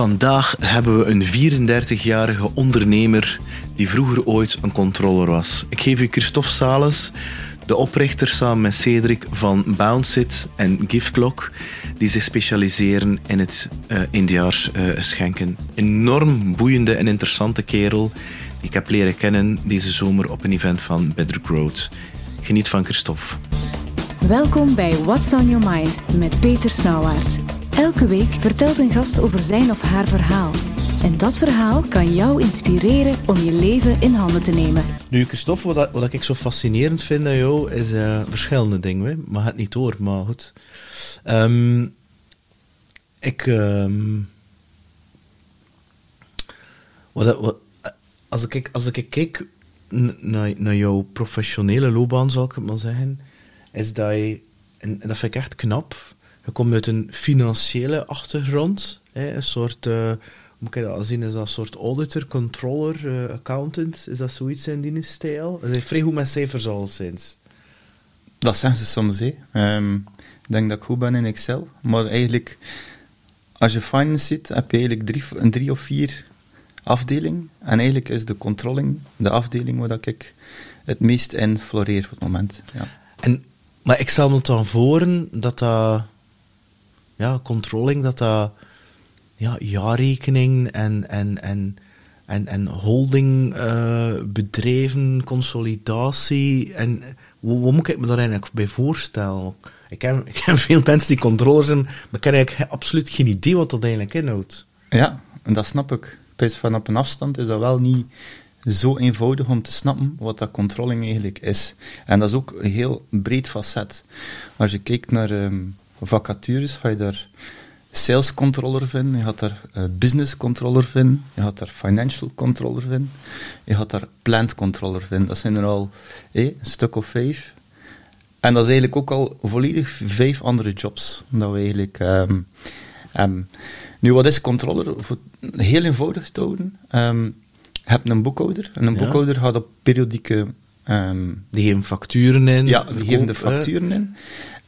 Vandaag hebben we een 34-jarige ondernemer die vroeger ooit een controller was. Ik geef u Christophe Sales, de oprichter samen met Cedric van Bounceit en Giftclock, die zich specialiseren in het uh, Indiaars uh, schenken. Enorm boeiende en interessante kerel die ik heb leren kennen deze zomer op een event van Bedrock Road. Geniet van Christophe. Welkom bij What's on Your Mind met Peter Snauwaard. Elke week vertelt een gast over zijn of haar verhaal. En dat verhaal kan jou inspireren om je leven in handen te nemen. Nu, Christophe, wat, wat ik zo fascinerend vind aan jou, is uh, verschillende dingen. Maar het niet door, maar goed. Um, ik... Um, wat, als, ik, als ik kijk naar, jouw professionele loopbaan, zal ik het maar zeggen, is dat je... En dat vind ik echt knap je komt uit een financiële achtergrond, hè, een soort, uh, hoe moet ik dat zien, is dat een soort auditor, controller, uh, accountant, is dat zoiets in die stijl? Dat is vrij goed met cijfers al sinds. Dat zeggen ze soms, hè. Um, ik denk dat ik goed ben in Excel, maar eigenlijk, als je finance ziet, heb je eigenlijk drie, een drie of vier afdelingen, en eigenlijk is de controlling de afdeling waar ik het meest in floreer op het moment. Ja. En, maar ik stel me dan voor dat dat ja, controlling, dat dat ja, jaarrekening en, en, en, en, en holding uh, bedrijven, consolidatie. En hoe, moet ik me daar eigenlijk bij voorstellen? Ik ken, ik veel mensen die controllers zijn, maar ik heb eigenlijk absoluut geen idee wat dat eigenlijk inhoudt. Ja, en dat snap ik. Van op een afstand is dat wel niet zo eenvoudig om te snappen wat dat controlling eigenlijk is. En dat is ook een heel breed facet. Als je kijkt naar um, vacatures ga je daar sales controller vinden, je gaat daar uh, business controller vinden, je gaat daar financial controller vinden, je gaat daar plant controller vinden. Dat zijn er al eh, een stuk of vijf. En dat is eigenlijk ook al volledig vijf andere jobs dat we eigenlijk um, um, Nu, wat is controller? Heel eenvoudig te houden. Um, je hebt een boekhouder en een ja. boekhouder gaat op periodieke... Um, die geven facturen in. Ja, die geven de facturen in.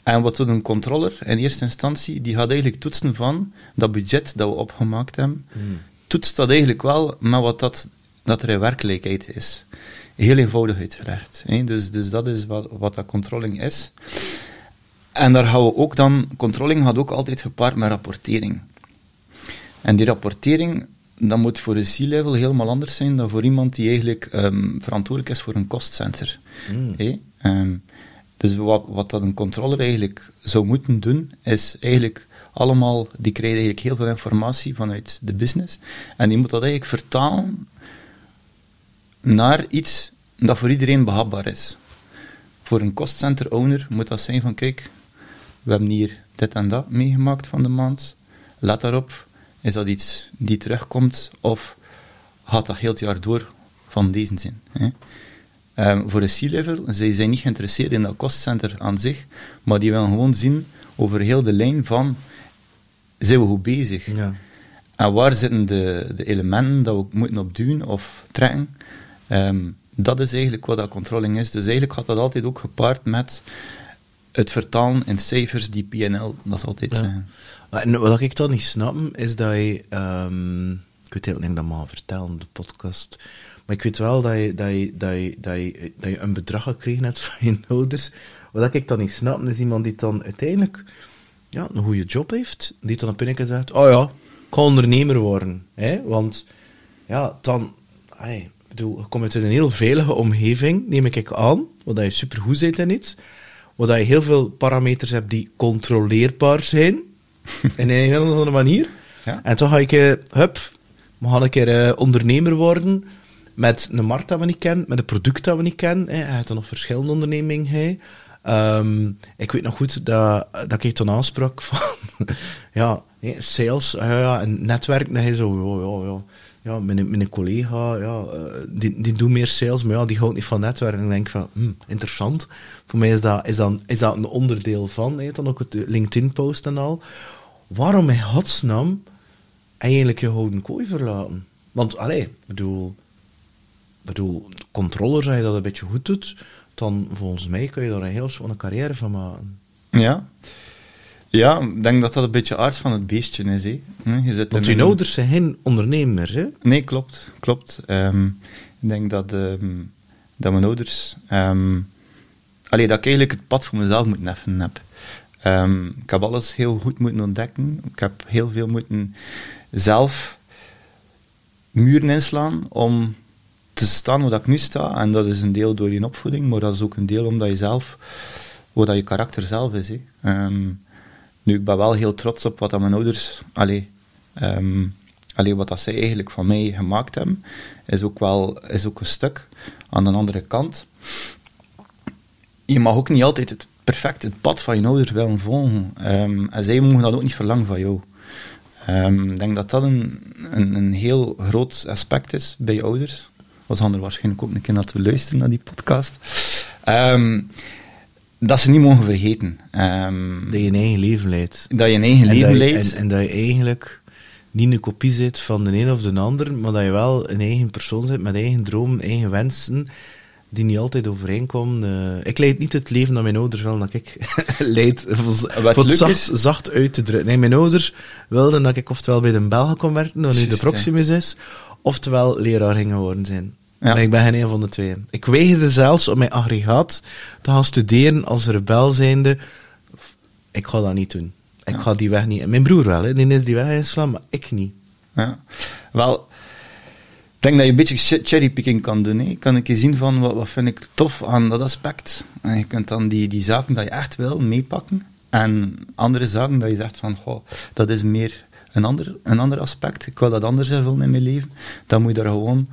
En wat doet een controller in eerste instantie? Die gaat eigenlijk toetsen van dat budget dat we opgemaakt hebben. Hmm. Toetst dat eigenlijk wel met wat dat, dat er in werkelijkheid is. Heel eenvoudig uitgelegd. Hè? Dus, dus dat is wat, wat dat controlling is. En daar gaan we ook dan, controlling gaat ook altijd gepaard met rapportering. En die rapportering, dat moet voor een C-level helemaal anders zijn dan voor iemand die eigenlijk um, verantwoordelijk is voor een kostcenter. Mm. Hey? Um, dus wat, wat dat een controller eigenlijk zou moeten doen, is eigenlijk allemaal, die krijgen eigenlijk heel veel informatie vanuit de business. En die moet dat eigenlijk vertalen naar iets dat voor iedereen behapbaar is. Voor een costcenter owner moet dat zijn van, kijk, we hebben hier dit en dat meegemaakt van de maand. Let daarop, is dat iets die terugkomt of gaat dat heel het jaar door van deze zin? Hè? Um, voor een C-level, zij zijn niet geïnteresseerd in dat kostcenter aan zich, maar die willen gewoon zien over heel de lijn van, zijn we goed bezig? Ja. En waar zitten de, de elementen dat we moeten opduwen of trekken? Um, dat is eigenlijk wat dat controlling is. Dus eigenlijk gaat dat altijd ook gepaard met het vertalen in cijfers die PNL, dat is altijd ja. En wat ik toch niet snap, is dat je, um, ik weet niet of ik dat maar vertellen, de podcast, maar ik weet wel dat je, dat je, dat je, dat je, dat je een bedrag gekregen hebt van je ouders. Wat ik dan niet snap, is iemand die dan uiteindelijk ja, een goede job heeft, die dan op een zegt, oh ja, ik ga ondernemer worden. Hè? Want ja, dan, ay, bedoel, je komt uit een heel veilige omgeving, neem ik aan, wat je supergoed bent in iets, waar je heel veel parameters hebt die controleerbaar zijn, in een heel andere manier. Ja. En toch ga ik, uh, hup, we gaan een keer uh, ondernemer worden, met een markt dat we niet kennen, met een product dat we niet kennen. Hij had dan nog verschillende ondernemingen. Um, ik weet nog goed dat, dat ik toen aansprak van, ja, sales ja, en netwerk. En hij zo, ja, ja, ja, mijn, mijn collega, ja, uh, die, die doet meer sales, maar ja, die houdt niet van netwerk. En ik denk van, hm, interessant. Voor mij is dat, is, dan, is dat een onderdeel van, hè, dan ook het LinkedIn-post en al. Waarom in godsnaam eigenlijk je houden kooi verlaten? Want, allee, ik bedoel, bedoel, controller, als je dat een beetje goed doet, dan volgens mij kun je daar een heel schone carrière van maken. Ja. Ja, ik denk dat dat een beetje aard van het beestje is. Hm, Je zit Want je een- ouders zijn geen ondernemer, hè? Nee, klopt. klopt. Ehm, ik denk dat, ehm, dat mijn ouders... allee, dat ik eigenlijk het pad voor mezelf moet neffen heb. Ik heb alles heel goed moeten ontdekken. Ik heb heel veel moeten zelf muren inslaan om te staan waar ik nu sta. En dat is een deel door je opvoeding, maar dat is ook een deel omdat je zelf, wat dat je karakter zelf is. Ehm, nu, ik ben wel heel trots op wat mijn ouders, allee, allee, wat dat zij eigenlijk van mij gemaakt hebben, is ook wel is ook een stuk. Aan de andere kant, je mag ook niet altijd het perfect het pad van je ouders willen volgen. Ehm, en zij mogen dat ook niet verlangen van jou. Ik denk dat dat een, een, een heel groot aspect is bij je ouders. Was ander waarschijnlijk ook een keer naar te luisteren naar die podcast. Ehm, dat ze niet mogen vergeten. Ehm, Dat je een eigen leven leidt. dat je een eigen En leven je- leidt. En, en dat je eigenlijk niet een kopie zit van de een of de ander, maar dat je wel een eigen persoon zit met eigen dromen, eigen wensen, die niet altijd overeenkomen. Eh, ik leid niet het leven dat mijn ouders willen dat ik leid. Wat zacht, zacht uit te drukken. Nee, mijn ouders wilden dat ik oftewel bij de Belgen kon werken, dat nu de Proximus is, oftewel leraar ging geworden zijn. Ja. Maar ik ben geen een van de twee. Ik weigerde zelfs om mijn aggregaat te gaan studeren als rebel zijnde. Ik ga dat niet doen. Ik Ja. ga die weg niet. Mijn broer wel, hè. die is die weg ingeslaan, maar ik niet. Ja. Wel, ik denk dat je een beetje ch- cherrypicking kan doen. Hè. Kan ik je zien van wat, wat vind ik tof aan dat aspect. En je kunt dan die, die zaken dat je echt wil meepakken. En andere zaken dat je zegt van, goh, dat is meer een ander, een ander aspect. Ik wil dat anders invullen in mijn leven. Dan moet je daar gewoon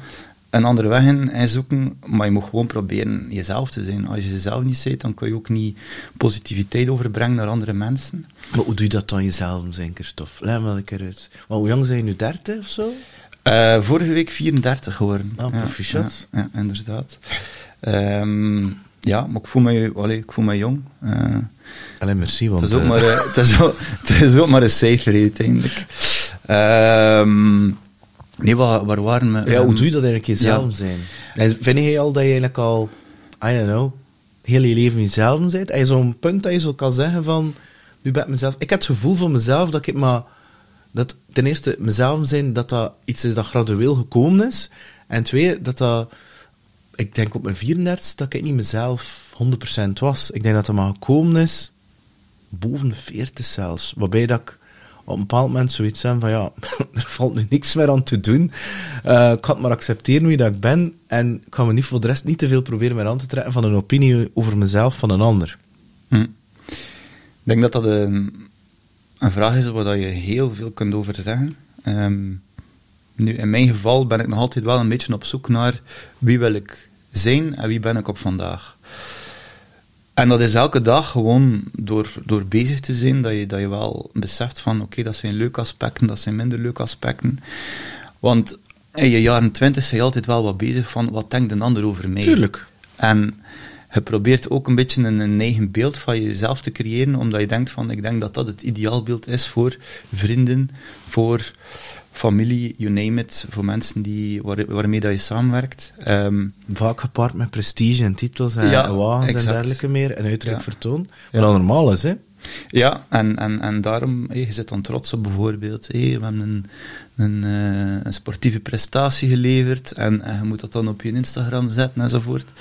een andere weg in, zoeken. Maar je moet gewoon proberen jezelf te zijn. Als je jezelf niet bent, dan kun je ook niet positiviteit overbrengen naar andere mensen. Maar hoe doe je dat dan jezelf zijn, Christophe? Leg me dat uit. Hoe jong zijn je nu? 30 of zo? Eh, vorige week 34 geworden. Ah, proficiat. Ja, ja, inderdaad. Ehm, ja, maar ik voel me, allee, ik voel me jong. Eh, Alleen merci, want... het, is ook eh, maar, eh, het, is ook, het is ook maar een cijfer uiteindelijk. Ehm, nee, waar, waar waren we? ja, hoe Ehm, doe je dat eigenlijk jezelf ja. zijn? En vind je al dat je eigenlijk al, I don't know, heel je leven jezelf bent? Heb je zo'n punt dat je zo kan zeggen van, nu ben ik mezelf... Ik heb het gevoel van mezelf dat ik maar... Dat ten eerste, mezelf zijn, dat dat iets is dat gradueel gekomen is. En twee, dat dat... Ik denk op mijn 34 dat ik niet mezelf 100% was. Ik denk dat dat maar gekomen is, boven de 40 zelfs. Waarbij dat ik op een bepaald moment zoiets heb van, ja, er valt nu niks meer aan te doen. Eh, ik kan het maar accepteren wie dat ik ben. En ik ga me niet voor de rest niet te veel proberen meer aan te trekken van een opinie over mezelf van een ander. Hm. Ik denk dat dat een, een vraag is waar je heel veel kunt over zeggen. Ehm, nu, in mijn geval ben ik nog altijd wel een beetje op zoek naar wie wil ik zijn en wie ben ik op vandaag. En dat is elke dag gewoon door, door bezig te zijn, dat je, dat je wel beseft van, oké, dat zijn leuke aspecten, dat zijn minder leuke aspecten. Want in je jaren twintig zijn je altijd wel wat bezig van, wat denkt een ander over mij? Tuurlijk. En je probeert ook een beetje een, een eigen beeld van jezelf te creëren, omdat je denkt van, ik denk dat dat het ideaalbeeld is voor vrienden, voor familie, you name it, voor mensen die, waar, waarmee dat je samenwerkt. Ehm, Vaak gepaard met prestige en titels en Ja, wagens exact. en dergelijke meer. En uiterlijk Ja. vertoon. Wat Ja. dat normaal is, hè. ja, en, en, en daarom, je zit dan trots op bijvoorbeeld, hé, we hebben een, een, eh, een sportieve prestatie geleverd en, en je moet dat dan op je Instagram zetten enzovoort.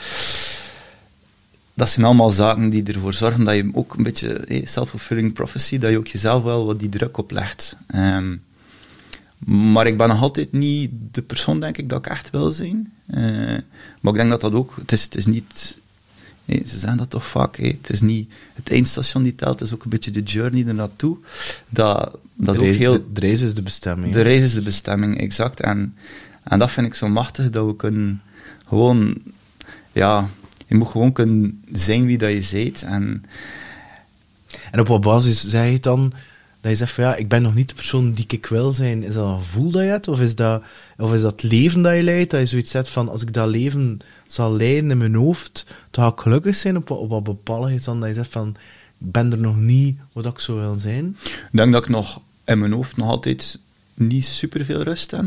Dat zijn allemaal zaken die ervoor zorgen dat je ook een beetje, hé, self-fulfilling prophecy, dat je ook jezelf wel wat die druk oplegt. Ehm maar ik ben nog altijd niet de persoon, denk ik, dat ik echt wil zijn. Eh, maar ik denk dat dat ook, het is, het is niet, nee, ze zeggen dat toch vaak, hé, het is niet het eindstation die telt, het is ook een beetje de journey ernaartoe. Dat, dat de, ook heel, de, de reis is de bestemming. de reis is de bestemming, exact. En, en dat vind ik zo machtig, dat we kunnen gewoon, ja, je moet gewoon kunnen zijn wie dat je bent. En En op wat basis zeg je het dan dat je zegt van ja, ik ben nog niet de persoon die ik wil zijn. Is dat een gevoel dat je hebt? Of is dat, of is dat leven dat je leidt? Dat je zoiets zegt van als ik dat leven zal leiden in mijn hoofd, dan ga ik gelukkig zijn op, wat- op wat bepaaldheid dan dat je zegt van ik ben er nog niet wat ik zou willen zijn. ik denk dat ik nog in mijn hoofd nog altijd niet superveel rust heb.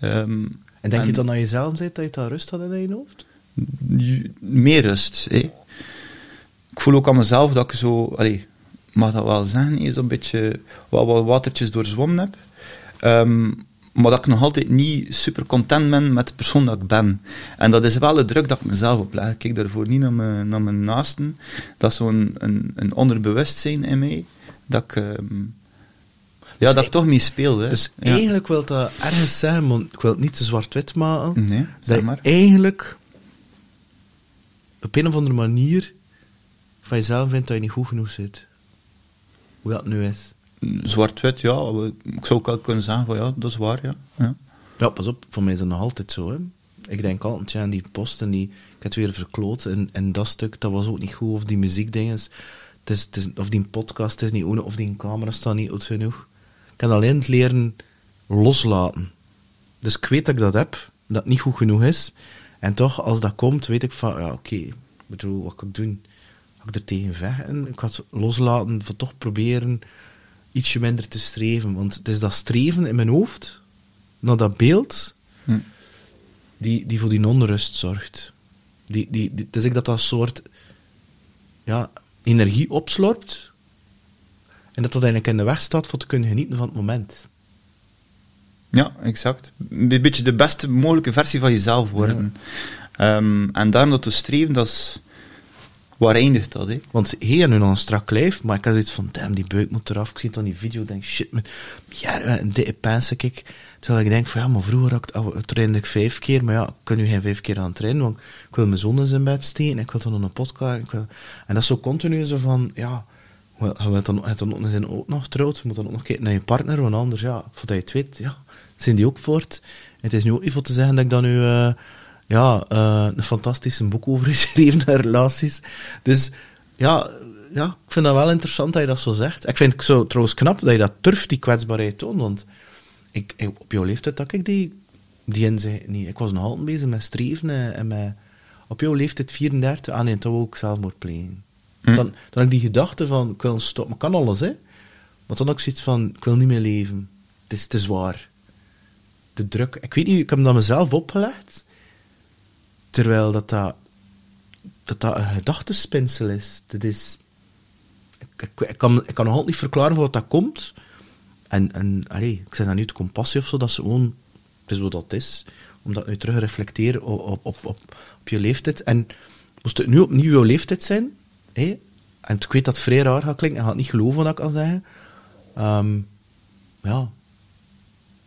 Ehm, En denk je dan aan jezelf zit dat je daar rust had in je hoofd? meer rust. Ik voel ook aan mezelf dat ik zo... Allee, mag dat wel zeggen, is een beetje wat, wat watertjes doorzwommen heb. Ehm, maar dat ik nog altijd niet super content ben met de persoon dat ik ben. En dat is wel de druk dat ik mezelf opleg. Ik kijk daarvoor niet naar mijn, naar mijn naasten. Dat is zo'n een, een onderbewustzijn in mij, dat ik... ehm, ja, dat ik toch mee speel. Hè. Dus ja. eigenlijk wil dat ergens zeggen, maar ik wil het niet te zwart-wit maken, Nee, dat zeg maar. eigenlijk op een of andere manier van jezelf vindt dat je niet goed genoeg zit. Hoe dat nu is. Zwart-wit, ja. Ik zou ook kunnen zeggen van ja, dat is waar, ja. ja. Ja, pas op, voor mij is dat nog altijd zo. Hè. Ik denk altijd, ja, die post en die, ik heb het weer verkloot en, en dat stuk, dat was ook niet goed, of die muziekdinges, het is, het is, of die podcast is niet goed, of die camera staat niet goed genoeg. Ik kan alleen het leren loslaten. Dus ik weet dat ik dat heb, dat het niet goed genoeg is, en toch, als dat komt, weet ik van, ja, oké, ik bedoel, wat kan ik doen? Ga ik er tegen vechten? Ik ga het loslaten, van toch proberen ietsje minder te streven, want het is dat streven in mijn hoofd, naar dat beeld, Hm. die, die voor die onrust zorgt. Die, die, die, het is ik dat dat soort ja, energie opslorpt en dat dat eigenlijk in de weg staat voor te kunnen genieten van het moment. Ja, exact. Een beetje de beste mogelijke versie van jezelf worden. Ehm, en daarom dat te streven, dat is... Waar eindigt dat, hè? Want heeft nu nog een strak lijf, maar ik had zoiets van, damn, die buik moet eraf. Ik zie het die video, denk shit, man, ja, een dikke pijnse ik. Terwijl ik denk van, ja, maar vroeger had ik, oh, trainde ik vijf keer, maar ja, ik kan nu geen vijf keer aan trainen, want ik wil mijn zon in bed steken, ik wil dan een podcast. En dat is zo continu zo van, ja, je wilt dan, je dan ook, nog trouwd, je moet dan ook nog kijken naar je partner, want anders, ja, voordat je het weet, ja, zijn die ook voort. Het is nu ook niet te zeggen dat ik dan nu... eh, ja, eh, een fantastische boek over geschreven naar relaties. Dus ja, ja, ik vind dat wel interessant dat je dat zo zegt. Ik vind het zo trouwens knap dat je dat durft, die kwetsbaarheid toont. Want ik, ik- op jouw leeftijd had ik die, die inzicht niet. Ik was nog altijd bezig met streven en, en met... Op jouw leeftijd 34, ah nee, toen wou ik zelfmoord plegen. Hm. Dan, dan had ik die gedachte van, ik wil stoppen. Ik kan alles, hè. Maar dan ook zoiets van, ik wil niet meer leven. Het is te zwaar. De druk. Ik weet niet, ik heb dat mezelf opgelegd. Terwijl dat dat, dat, dat een gedachtespinsel is. Dat is... Ik, kan, ik kan nog altijd niet verklaren van wat dat komt. En, en allee, ik zeg dat niet compassie of zo, dat ze gewoon... Het is wat dat is. Omdat nu terug reflecteren op, op, op, op, je leeftijd. En moest het nu opnieuw jouw leeftijd zijn, hé, en ik weet dat het vrij raar gaat klinken, en gaat niet geloven wat ik kan zeggen, Ehm, ja,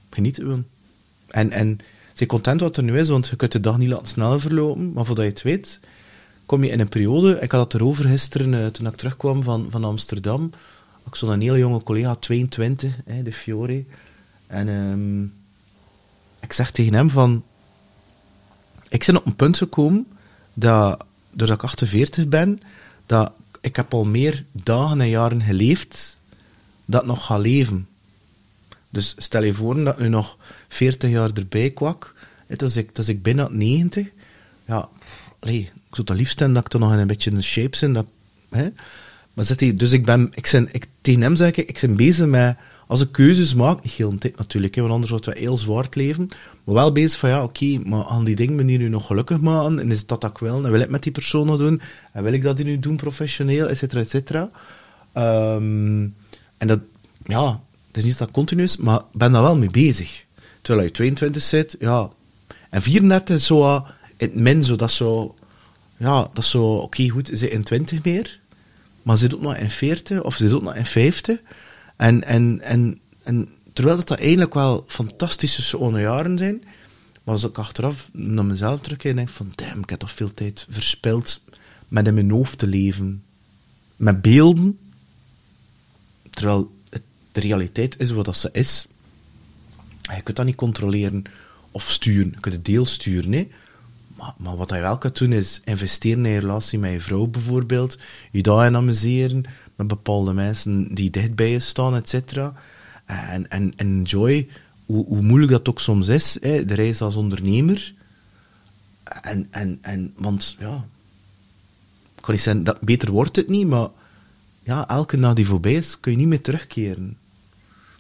genieten gewoon. En, en zijn content wat er nu is, want je kunt de dag niet laten sneller verlopen, maar voordat je het weet, kom je in een periode, ik had het erover gisteren, eh, toen ik terugkwam van, van Amsterdam, ik stond een hele jonge collega, 22, hè, de Fiore, en ehm, ik zeg tegen hem van, ik ben op een punt gekomen, dat, doordat ik 48 ben, dat ik heb al meer dagen en jaren geleefd, dat nog ga leven. Dus stel je voor dat nu nog 40 jaar erbij kwak, dus ik, dus ik ben 90, ja, allee, ik zou het liefst zijn dat ik toch nog een beetje in shape ben, dat, hè. Maar zit hij, dus ik ben, ik zijn, ik, tegen hem zeg ik, ik ben bezig met, als ik keuzes maak, niet heel natuurlijk, hè, want anders wordt het heel zwaar leven, maar wel bezig van, ja, oké, maar aan die dingen me die nu nog gelukkig maken, en is dat dat ik wil, en wil ik met die persoon doen, en wil ik dat die nu doen professioneel, et cetera, et cetera. Ehm, en dat, ja, is niet dat continu is, maar ben daar wel mee bezig. Terwijl je 22 zit, ja. En 34 is zo ah, in het min, zo, dat zo, ja, dat zo, oké, goed, ze in 20 meer, maar ze zit ook nog in 40, of ze zit ook nog in 50. En, en, en, en terwijl dat, dat eigenlijk wel fantastische schone jaren zijn, maar als ik achteraf naar mezelf terugkijk, denk van, damn, ik heb toch veel tijd verspild met in mijn hoofd te leven. Met beelden, terwijl de realiteit is wat dat ze is. Je kunt dat niet controleren of sturen. Je kunt het deel sturen, hè. Maar, maar wat je wel kunt doen, is investeren in je relatie met je vrouw bijvoorbeeld. Je daarin amuseren met bepaalde mensen die dicht bij je staan, et cetera. En, en, en enjoy, hoe, moeilijk dat ook soms is, hè, de reis als ondernemer. En, en, en, want ja, kan zeggen, dat, beter wordt het niet, maar ja, elke dag die voorbij is, kun je niet meer terugkeren.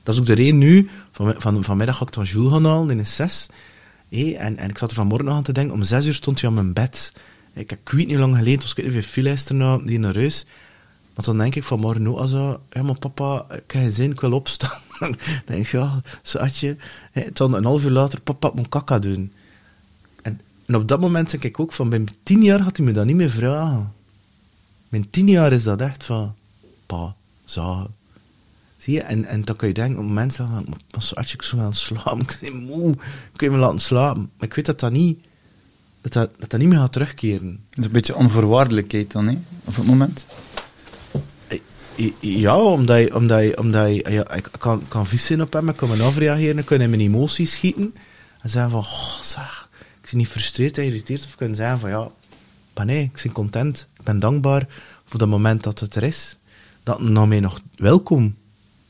Dat is ook de reden nu, van, van, vanmiddag had ik Jules gaan halen in een 6. Hé, en, en ik zat er vanmorgen nog aan te denken, om zes uur stond hij aan mijn bed. Ik, ik weet niet lang geleden, was ik weet niet erna, die naar huis. Want dan denk ik van morgen ook als zo, ja maar papa, ik heb geen zin, ik wil opstaan. dan denk ik, ja, schatje. Hè, Dan een half uur later, papa, ik moet kaka doen. En, en op dat moment denk ik ook van, bij tien jaar had hij me dat niet meer vragen. Mijn tien jaar is dat echt van, pa, zagen. Zie je? En, en dan kan je denken, op maar schatje, ik zou wel slapen. Ik ben moe, kun je me laten slapen? Maar ik weet dat dat niet, dat dat, dat, dat niet meer gaat terugkeren. Het is een beetje onvoorwaardelijkheid dan, hè, op het moment. I- Ja, omdat je, omdat je, omdat je ja, ik kan, kan vies zijn op hem, ik kan me afreageren, ik kan in mijn emoties schieten. En zeggen van, oh, zeg, ik ben niet frustreerd en geïrriteerd. Of kunnen zeggen van, ja, maar nee, ik ben content. Ik ben dankbaar voor dat moment dat het er is. Dat naar mij nog welkom.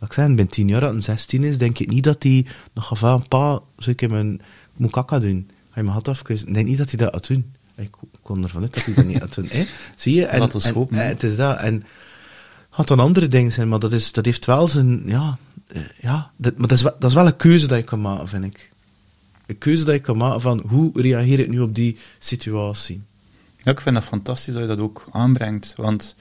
Ik ik ben tien jaar, dat hij 16 is, denk ik niet dat hij nog gaat van, pa, zou ik in mijn, moet kaka doen. Je mijn hat afkussen? Ik denk niet dat hij dat gaat doen. Ik kon ervan uit dat hij dat niet gaat doen. Hè? Zie je? En, hopen, hè. eh, het is dat. En had dan andere dingen zijn, maar dat, is, dat heeft wel zijn, ja, eh, ja dat, maar dat is, wel, dat is wel een keuze dat je kan maken, vind ik. Een keuze dat je kan maken van, hoe reageer ik nu op die situatie? Ja, ik vind dat fantastisch dat je dat ook aanbrengt, want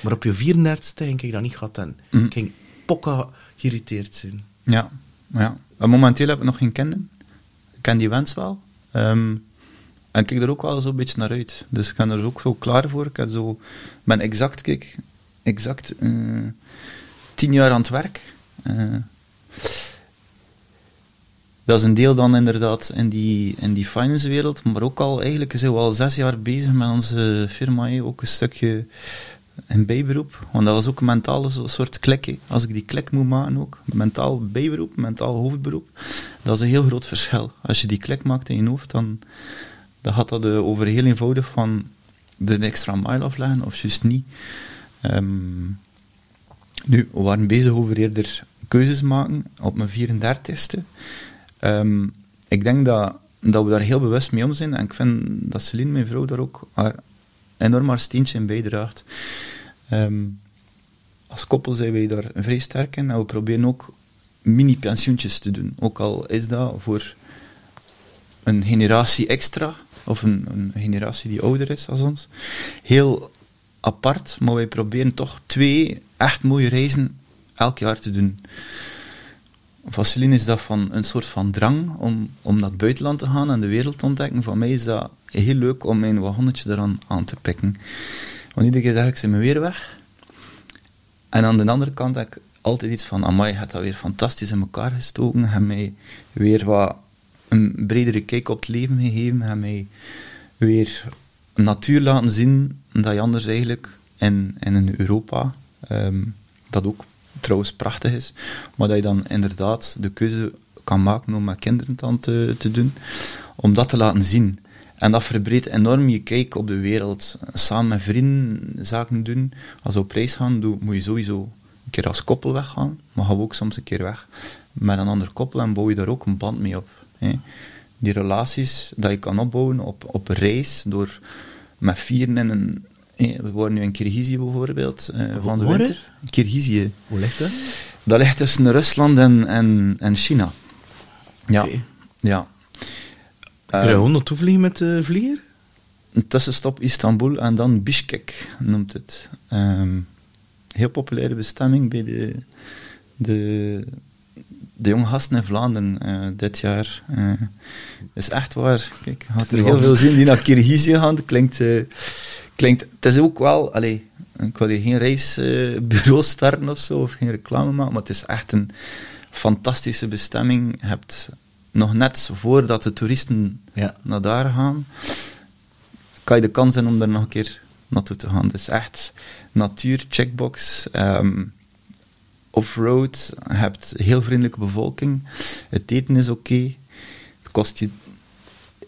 Maar op je 34ste denk ik dat niet gehad Mhm. ik ging pokka geïrriteerd zijn. Ja, ja. En momenteel heb ik nog geen kinderen. Ik ken die wens wel. Ehm, en ik kijk er ook wel zo'n beetje naar uit. Dus ik ben er ook zo klaar voor. Ik zo, ben exact, kijk, exact eh, tien jaar aan het werk. Eh, dat is een deel dan inderdaad in die, in die finance-wereld, maar ook al, eigenlijk zijn we al zes jaar bezig met onze firma, ook een stukje in bijberoep, want dat was ook een mentaal zo- soort klik, als ik die klik moet maken ook, mentaal bijberoep, mentaal hoofdberoep, dat is een heel groot verschil. Als je die klik maakt in je hoofd, dan, dan gaat dat eh, over heel eenvoudig van de extra mile afleggen, of juist niet. Ehm, nu, we waren bezig over eerder keuzes maken op mijn 34ste. Ehm, ik denk dat, dat we daar heel bewust mee om zijn. En ik vind dat Celine, mijn vrouw, daar ook enorm haar steentje in bijdraagt. Ehm, als koppel zijn wij daar vrij sterk in. En we proberen ook mini-pensioentjes te doen. Ook al is dat voor een generatie extra, of een, generatie die ouder is als ons, heel apart, maar wij proberen toch twee echt mooie reizen elk jaar te doen. Voor Celine is dat van een soort van drang om, om naar het buitenland te gaan en de wereld te ontdekken. Voor mij is dat heel leuk om mijn wagonnetje eraan aan te pikken. Want iedere keer zeg ik, ik ben weer weg. En aan de andere kant heb ik altijd iets van, amai, je hebt dat weer fantastisch in elkaar gestoken. Je mij weer wat een bredere kijk op het leven gegeven. Je mij weer natuur laten zien dat je anders eigenlijk in, in Europa, ehm, dat ook trouwens prachtig is, maar dat je dan inderdaad de keuze kan maken om met kinderen dan te, te doen, om dat te laten zien. En dat verbreedt enorm je kijk op de wereld. Samen met vrienden zaken doen. Als we op reis gaan, doe, moet je sowieso een keer als koppel weggaan, maar gaan we ook soms een keer weg met een ander koppel en bouw je daar ook een band mee op. Hè. Die relaties dat je kan opbouwen op, op reis, door met vieren in een... hè, We waren nu in Kirgizië bijvoorbeeld, eh, van de winter. Kirgizië. Hoe ligt dat? Dat ligt tussen Rusland en, en, en China. Ja. Ja. Kun je Eh, gewoon naartoe vliegen met de vlieger? een tussenstop Istanbul en dan Bishkek noemt het. Ehm, heel populaire bestemming bij de, de, de jonge gasten in Vlaanderen eh, dit jaar. Eh, is echt waar. Kijk, je gaat er heel veel zien die naar Kirgizië gaan. Klinkt, eh, klinkt, het is ook wel, allee, ik wil hier geen reisbureau starten of zo, of geen reclame maken, maar het is echt een fantastische bestemming. Je hebt nog net voordat de toeristen Ja. naar daar gaan, kan je de kans hebben om daar nog een keer naartoe te gaan. Het is echt natuur, checkbox, ehm, off-road, je hebt heel vriendelijke bevolking, het eten is oké, het kost je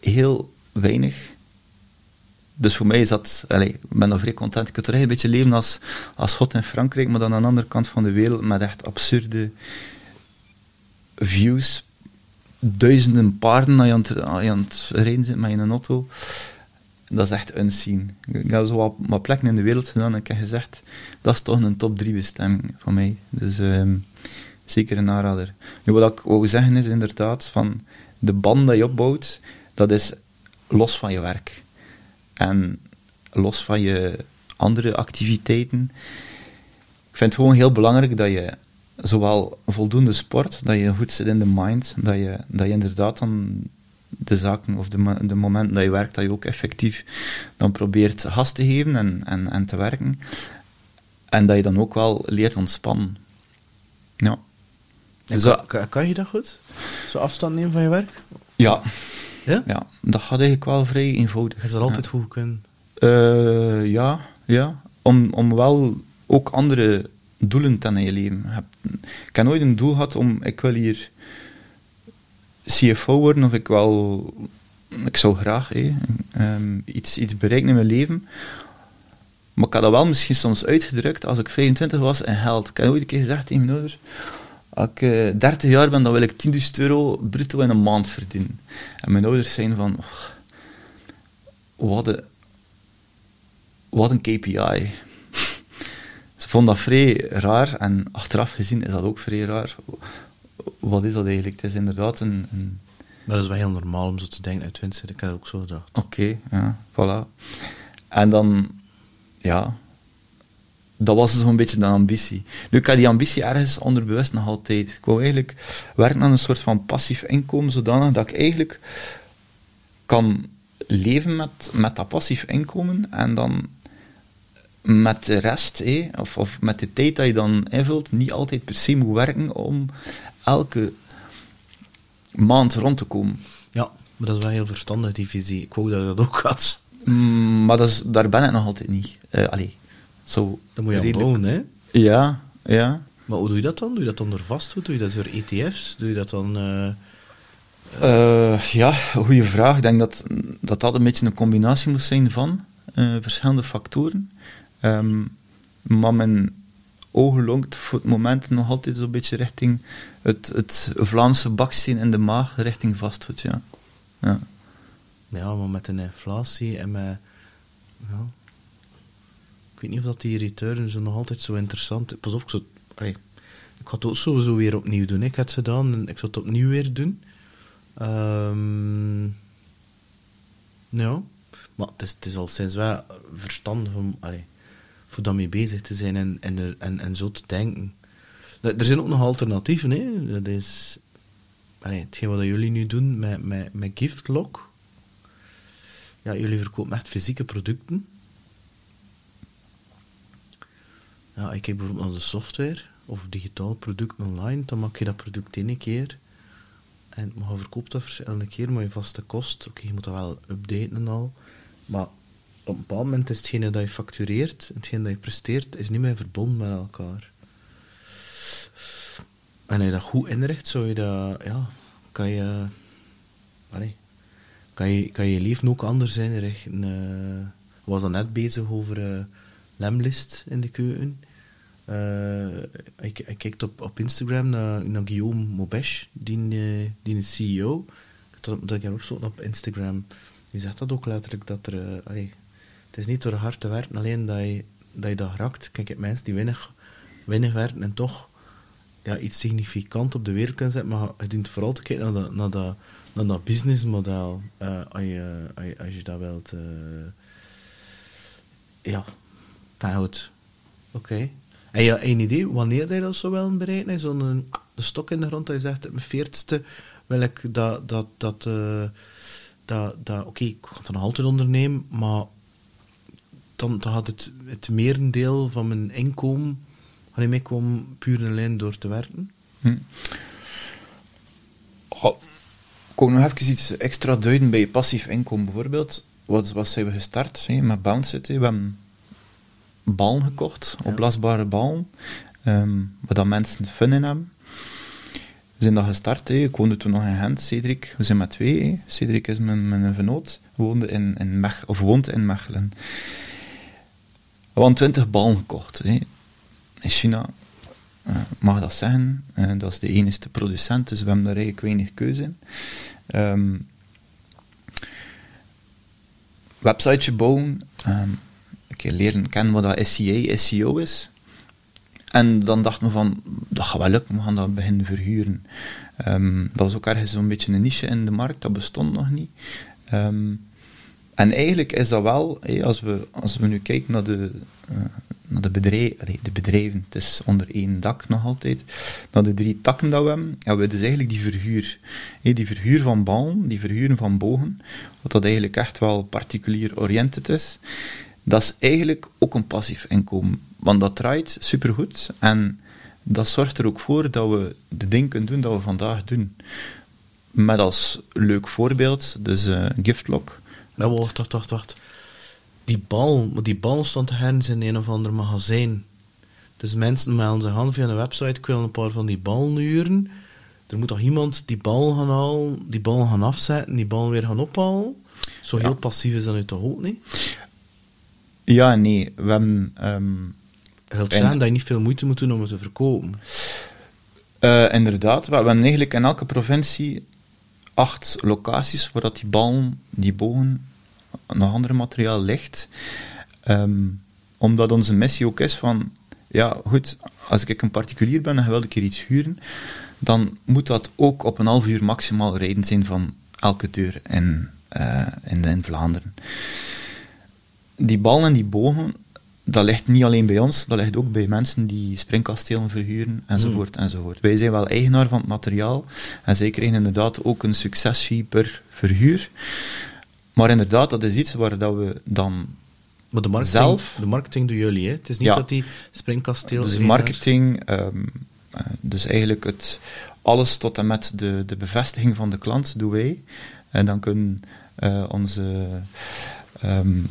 heel weinig. Dus voor mij is dat, allee, ik ben daar vrij content. Ik kan er echt een beetje leven als, als God in Frankrijk, maar dan aan de andere kant van de wereld met echt absurde views. Duizenden paarden als je aan het, aan rijden zit met je auto. Dat is echt unseen. Ik heb zo wat, plekken in de wereld gedaan en ik heb gezegd, dat is toch een top 3 bestemming van mij. Dus ehm, zeker een aanrader. Nu, wat ik wou zeggen is inderdaad, van de band dat je opbouwt, dat is los van je werk. En los van je andere activiteiten. ik vind het gewoon heel belangrijk dat je zowel voldoende sport, dat je goed zit in de mind, dat je, dat je inderdaad dan de zaken of de, de momenten dat je werkt, dat je ook effectief dan probeert gas te geven en, en, en te werken. En dat je dan ook wel leert ontspannen. Ja. Dus kan, dat- kan, kan je dat goed? Zo afstand nemen van je werk? ja, Ja? ja, dat gaat eigenlijk wel vrij eenvoudig. Je zal altijd goed kunnen. Eh, ja, ja. Om, om wel ook andere doelen te in je leven. Ik heb nooit een doel gehad om, ik wil hier CFO worden, of ik wil, ik zou graag ehm, iets, iets bereiken in mijn leven. Maar ik had dat wel misschien soms uitgedrukt als ik 25 was en geld. Ik heb ooit een keer gezegd tegen mijn ouders, als ik eh, 30 jaar ben, dan wil ik 10.000 euro bruto in een maand verdienen. En mijn ouders zijn van, "Och, wat een, wat een KPI. Ze vonden dat vrij raar en achteraf gezien is dat ook vrij raar. Wat is dat eigenlijk? Het is inderdaad een... een Dat is wel heel normaal om zo te denken uit 20 Ik heb het ook zo gedacht. Oké, ja, voilà. En dan, ja, dat was zo'n beetje de ambitie. Nu, ik had die ambitie ergens onderbewust nog altijd. Ik wou eigenlijk werken aan een soort van passief inkomen, zodanig dat ik eigenlijk kan leven met, met dat passief inkomen en dan met de rest, hé, of, of met de tijd dat je dan invult, niet altijd per se moet werken om elke maand rond te komen. Ja, maar dat is wel heel verstandig, die visie. Ik wou dat je dat ook had. Mm, maar dat is, daar ben ik nog altijd niet. Eh allee, zo Dan moet je redelijk- bouwen, hè. Ja, ja. Maar hoe doe je dat dan? Doe je dat dan door vastgoed? Doe je dat door ETF's? Doe je dat dan... eh, Eh, ja, goede vraag. Ik denk dat, dat dat een beetje een combinatie moet zijn van verschillende factoren. Ehm, maar mijn ogen longt voor het moment nog altijd zo'n beetje richting het, het Vlaamse baksteen in de maag, richting vastgoed, ja. ja. Ja, maar met een inflatie en met... Ja. Ik weet niet of dat die return zo nog altijd zo interessant Pas op, ik zou... allee, ik ga het ook sowieso weer opnieuw doen. Ik heb het gedaan en ik zou het opnieuw weer doen. Ehm ja. Maar het is, het is al sinds wel verstandig om allee, voor daarmee bezig te zijn en, en, er, en, en zo te denken. Er zijn ook nog alternatieven. Hè. Dat is... Hetgeen wat jullie nu doen met, met, met Giftlock ja, jullie verkopen echt fysieke producten. Ja, ik kijk bijvoorbeeld naar de software of digitaal product online, dan maak je dat product één keer. En, maar je verkoopt dat verschillende keer, maar je vaste kost, oké, je moet dat wel updaten en al. Maar op een bepaald moment is hetgene dat je factureert, hetgene dat je presteert, is niet meer verbonden met elkaar. En als je dat goed inricht, zou je dat, ja, kan je, allee, kan je, kan je leven ook anders zijn. Richten, eh, ik was dan net bezig over eh, lemlist in de keuken. Eh, ik, ik op, op Instagram naar, naar Guillaume Mobesh, die, eh, die is CEO. Dat, dat ik heb op Instagram. Die zegt dat ook letterlijk, dat er... allee, het is niet door hard te werken alleen dat je dat, je dat raakt. Kijk, hebt mensen die weinig, weinig werken en toch ja, iets significant op de wereld kunnen zetten, maar je dient vooral te kijken naar dat, naar naar businessmodel, eh, als, je, als, als je dat wilt... eh, ja, goed. Oké. En je een idee wanneer je dat zou willen bereiken? Zo'n stok in de grond dat je zegt, mijn veertigste wil ik dat... dat, dat, eh, dat, dat Oké, ik ga het dan altijd ondernemen, maar dan, dan gaat het, het merendeel van mijn inkomen ga ik meekomen puur en alleen door te werken. Hm. Ik wil nog even iets extra duiden bij je passief inkomen. Bijvoorbeeld, wat, wat zijn we gestart met Bounce City? We hebben ballen gekocht, Ja. opblaasbare ballen, ehm, waar dat mensen fun in hebben. We zijn dat gestart, hè. ik woonde toen nog in Gent, Cedric. We zijn met twee, hè. Cedric is mijn, mijn vernoot, woonde in, in Mech, of woont in Mechelen. We hadden twintig ballen gekocht, hè. in China. Eh, mag dat zeggen. Eh, dat is de enige producent, dus we hebben daar eigenlijk weinig keuze in. Ehm websiteje bouwen, ehm, een keer leren kennen wat dat SEA, SEO is. En dan dachten we van, dat gaat wel lukken, we gaan dat beginnen verhuren. Ehm, dat was ook ergens zo'n beetje een niche in de markt, dat bestond nog niet. Ehm, en eigenlijk is dat wel, als, we, als we nu kijken naar de, eh, naar de, bedrijven, de bedrijven, het is onder één dak nog altijd, naar de drie takken dat we hebben, hebben we dus eigenlijk die verhuur. die verhuur van ballen, die verhuren van bogen, wat dat eigenlijk echt wel particulier oriented is, dat is eigenlijk ook een passief inkomen. Want dat draait supergoed en dat zorgt er ook voor dat we de dingen kunnen doen dat we vandaag doen. Met als leuk voorbeeld, dus uh, Giftlock. Ja, wacht, wacht, wacht, wacht. Die bal, die bal stond ergens in een of ander magazijn. Dus mensen melden zich aan via een website, ik wil een paar van die ballen huren. Er moet toch iemand die bal gaan halen, die bal gaan afzetten, die bal weer gaan ophalen? Zo heel passief is dat nu toch ook niet? Ja, nee. We hebben... Um, dat je niet veel moeite moet doen om het te verkopen. Uh, inderdaad. We hebben eigenlijk in elke provincie acht locaties waar dat die ballen, die bogen, nog ander materiaal ligt. Um, omdat onze missie ook is van, ja goed, als ik een particulier ben en wil ik hier iets huren, dan moet dat ook op een half uur maximaal rijden zijn van elke deur in, uh, in, Vlaanderen die ballen en die bogen, dat ligt niet alleen bij ons, dat ligt ook bij mensen die springkastelen verhuren, enzovoort, mm. enzovoort. Wij zijn wel eigenaar van het materiaal, en zij krijgen inderdaad ook een succesfee per verhuur. Maar inderdaad, dat is iets waar dat we dan maar de marketing, zelf... De marketing doen jullie, hè? Het is niet dat die springkasteel... Dus marketing, um, dus eigenlijk het, alles tot en met de, de bevestiging van de klant doen wij. En dan kunnen uh, onze... Um,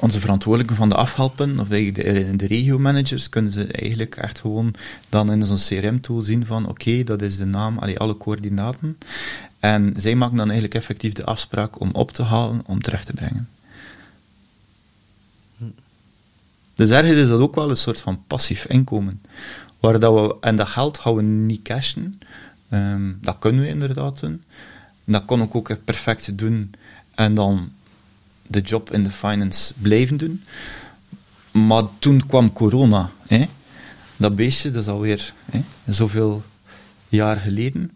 onze verantwoordelijken van de afhelpen, of de, de regio-managers, kunnen ze eigenlijk echt gewoon dan in zo'n CRM-tool zien van oké, dat is de naam, alle coördinaten. En zij maken dan eigenlijk effectief de afspraak om op te halen, om terecht te brengen. Dus ergens is dat ook wel een soort van passief inkomen. Waar dat we, en dat geld gaan we niet cashen. Um, dat kunnen we inderdaad doen. Dat kon ik ook perfect doen. En dan de job in de finance blijven doen. Maar toen kwam corona. Hè? Dat beestje, dat is alweer hè, zoveel jaar geleden.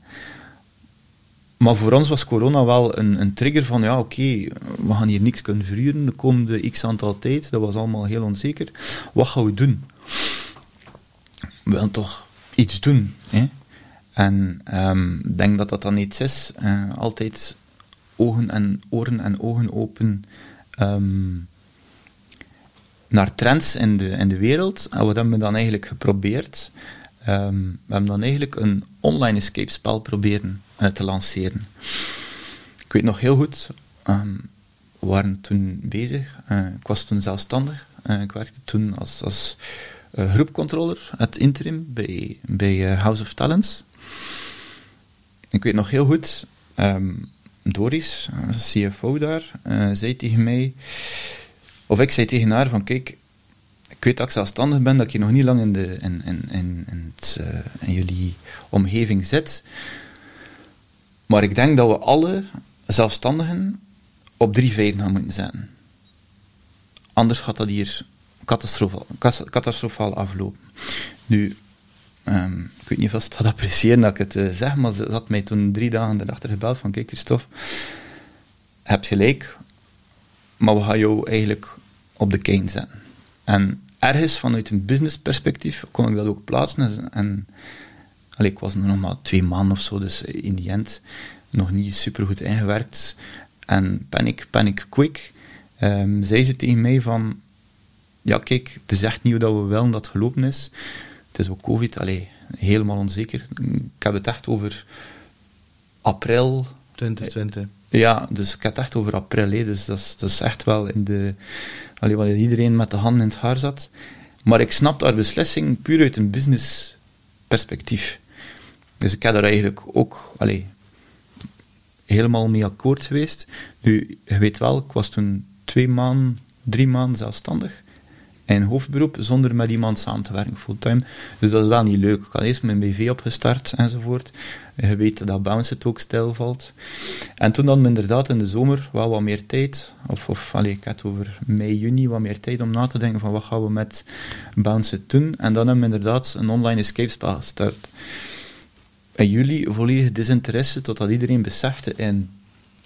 Maar voor ons was corona wel een, een trigger van, ja oké, we gaan hier niks kunnen verhuren de komende x aantal tijd. Dat was allemaal heel onzeker. Wat gaan we doen? We willen toch iets doen. Hè? En ehm, ik denk dat dat dan iets is. Uh, altijd ogen en oren en ogen open um, naar trends in de, in de wereld. En wat hebben we dan eigenlijk geprobeerd? Um, we hebben dan eigenlijk een online escape spel proberen uh, te lanceren. Ik weet nog heel goed, um, we waren toen bezig. Uh, ik was toen zelfstandig. Uh, ik werkte toen als, als groepcontroller, het interim, bij, bij House of Talents. Ik weet nog heel goed, Doris, CFO daar, uh, zei tegen mij, of ik zei tegen haar van, kijk, ik weet dat ik zelfstandig ben, dat ik nog niet lang in, de, in, in, in, in, uh, in jullie omgeving zit, maar ik denk dat we alle zelfstandigen op drie feiten gaan moeten zetten. Anders gaat dat hier catastrofaal aflopen. Nu, Um, ik weet niet of ze dat appreciëren dat ik het uh, zeg, maar ze had mij toen drie dagen erachter gebeld van kijk Christophe, je hebt gelijk, maar we gaan jou eigenlijk op de kane zetten. En ergens vanuit een business perspectief kon ik dat ook plaatsen. En, allee, ik was nog maar twee maanden of zo, dus in die end nog niet super goed ingewerkt. En panic, panic quick, um, zei ze tegen mij van, ja kijk, het is echt niet hoe dat we willen dat het gelopen is. Het is ook COVID, allee, helemaal onzeker. Ik heb het echt over april. 2020. Ja, dus ik heb het echt over april. Dus dat is, dat is echt wel in de. Allee, waar iedereen met de handen in het haar zat. Maar ik snap haar beslissing puur uit een business perspectief. Dus ik heb daar eigenlijk ook allee, helemaal mee akkoord geweest. Nu, je weet wel, ik was toen twee maanden, drie maanden zelfstandig in hoofdberoep zonder met iemand samen te werken fulltime. Dus dat is wel niet leuk. Ik had eerst mijn BV opgestart enzovoort. Je weet dat Bounce het ook stilvalt. En toen dan inderdaad in de zomer wel wat meer tijd, of, of allez, ik had over mei, juni wat meer tijd om na te denken van wat gaan we met Bounce doen. En dan hebben we inderdaad een online escape spel gestart. In juli volledige desinteresse, totdat iedereen besefte in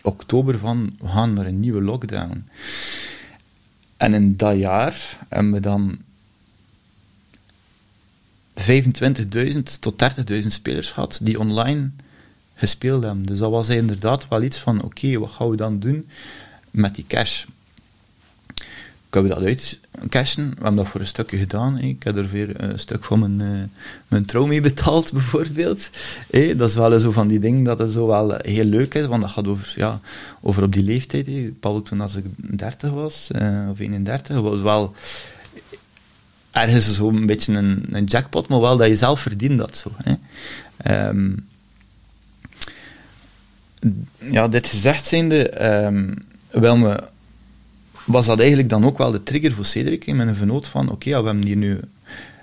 oktober van we gaan naar een nieuwe lockdown. En in dat jaar hebben we dan 25.000 tot 30.000 spelers gehad die online gespeeld hebben. Dus dat was inderdaad wel iets van, oké, wat gaan we dan doen met die cash? Kunnen we dat uitcashen? We hebben dat voor een stukje gedaan. Ik heb er weer een stuk van mijn, uh, mijn trouw mee betaald, bijvoorbeeld. Dat is wel zo van die dingen dat het zo wel heel leuk is, want dat gaat over, ja, over op die leeftijd. Hey. Paul, toen als ik 30 was, uh, of 31, was wel ergens zo een beetje een, een, jackpot, maar wel dat je zelf verdient dat zo. Um, ja, dit gezegd zijnde, um, wel me, dat eigenlijk dan ook wel de trigger voor Cedric in mijn vernoot van, oké, we hebben hier nu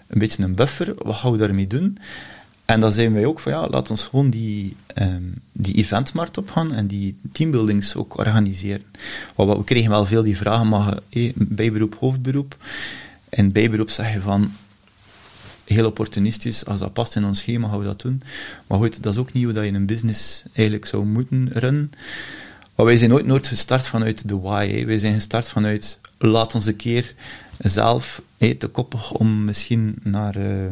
een beetje een buffer, wat gaan we daarmee doen? En dan zijn wij ook van, ja, laat ons gewoon die, um, die eventmarkt opgaan en die teambuildings ook organiseren. Want we kregen wel veel die vragen, mag je bijberoep, hoofdberoep? En bijberoep zeg je van, heel opportunistisch, als dat past in ons schema, gaan we dat doen. Maar goed, dat is ook niet hoe dat je een business eigenlijk zou moeten runnen. Maar wij zijn ooit nooit gestart vanuit de why. Hè. Wij zijn gestart vanuit, laat ons een keer zelf hey, te koppig om misschien naar uh,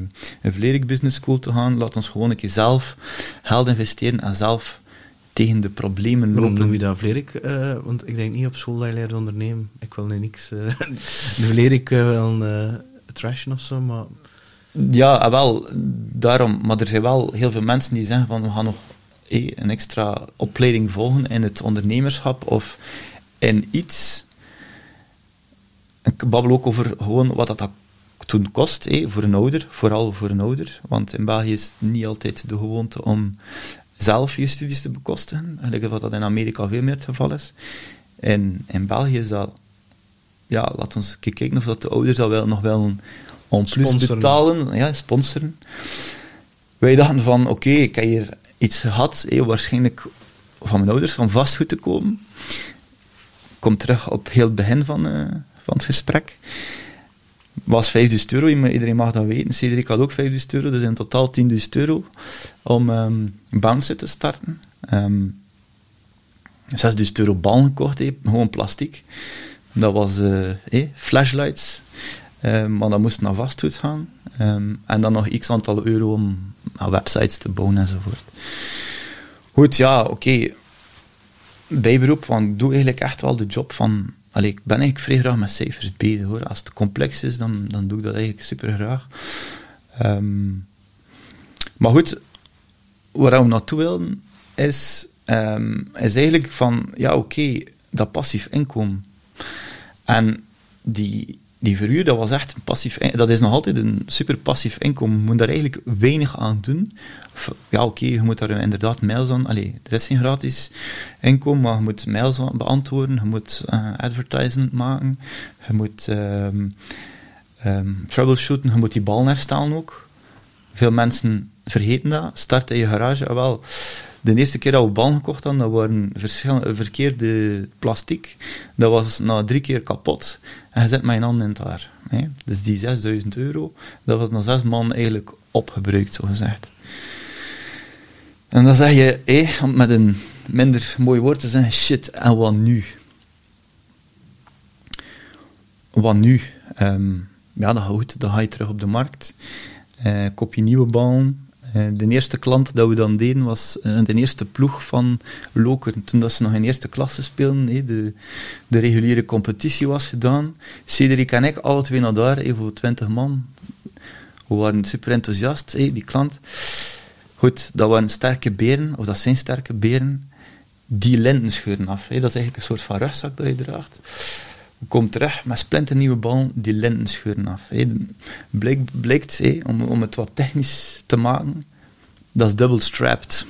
een volledig business school te gaan. Laat ons gewoon een keer zelf geld investeren en zelf tegen de problemen lopen. Waarom noem je dat Vlerik? Uh, want ik denk niet op school dat je leert ondernemen. Ik wil nu niks... Uh, de Vlerik wel een trashen of zo, maar... Ja, ah, wel, daarom. Maar er zijn wel heel veel mensen die zeggen van we gaan nog een extra opleiding volgen in het ondernemerschap of in iets. Ik babbel ook over gewoon wat dat toen kost hé, voor een ouder, vooral voor een ouder. Want in België is het niet altijd de gewoonte om zelf je studies te bekostigen. Eigenlijk wat dat in Amerika veel meer het geval is. En in België is dat, ja, laten we eens kijken of dat de ouders dat wel nog wel een plus betalen, ja, sponsoren. Wij dachten van, oké, okay, ik heb hier iets gehad, eh, waarschijnlijk van mijn ouders, van vastgoed te komen. Kom terug op heel het begin van, uh, van het gesprek. Was 5000 euro, iedereen mag dat weten. Cedric had ook 5000 euro, dus in totaal 10.000 euro om um, Bounce te starten. Um, 6000 euro bal gekocht, gewoon plastic. Dat was eh, flashlights, um, maar dat moest naar vastgoed gaan. En dan nog x aantal euro om websites te bouwen enzovoort. Goed, ja, oké. Okay. Bijberoep, want ik doe eigenlijk echt wel de job van... Allee, ik ben eigenlijk vrij graag met cijfers bezig, hoor. Als het complex is, dan, dan doe ik dat eigenlijk super graag. Um, maar goed, waar we naartoe willen, is, um, is eigenlijk van... Ja, oké, dat passief inkomen. En die, die verhuur, dat was echt een passief, dat is nog altijd een super passief inkomen. Je moet daar eigenlijk weinig aan doen. Ja, oké, je moet daar inderdaad mails aan, allee, er is geen gratis inkomen, maar je moet mails beantwoorden, je moet uh, advertisement maken, je moet um, um, troubleshooten, je moet die bal herstellen ook. Veel mensen vergeten dat, start in je garage, ah, wel, de eerste keer dat we bal gekocht hadden, dat waren verkeerde plastic. Dat was na drie keer kapot. En je zet mijn hand in het haar. Dus die 6000 euro, dat was na zes maanden eigenlijk opgebruikt, zo gezegd. En dan zeg je, hé, om met een minder mooi woord te zeggen, shit, en wat nu? Wat nu? Um, ja, dan, goed, dan ga je terug op de markt. Uh, koop je nieuwe eh, de eerste klant dat we dan deden was uh, de eerste ploeg van Lokeren. Toen dat ze nog in eerste klasse speelden, de, de reguliere competitie was gedaan. Cedric en ik, alle twee naar daar, even voor 20 man. We waren super enthousiast, die klant. Goed, dat waren sterke beren, of dat zijn sterke beren, die linten scheuren af. Dat is eigenlijk een soort van rugzak dat je draagt komt terug met splinternieuwe bal die linten scheuren af. Blijkt, blijkt om, om het wat technisch te maken, dat is double strapped.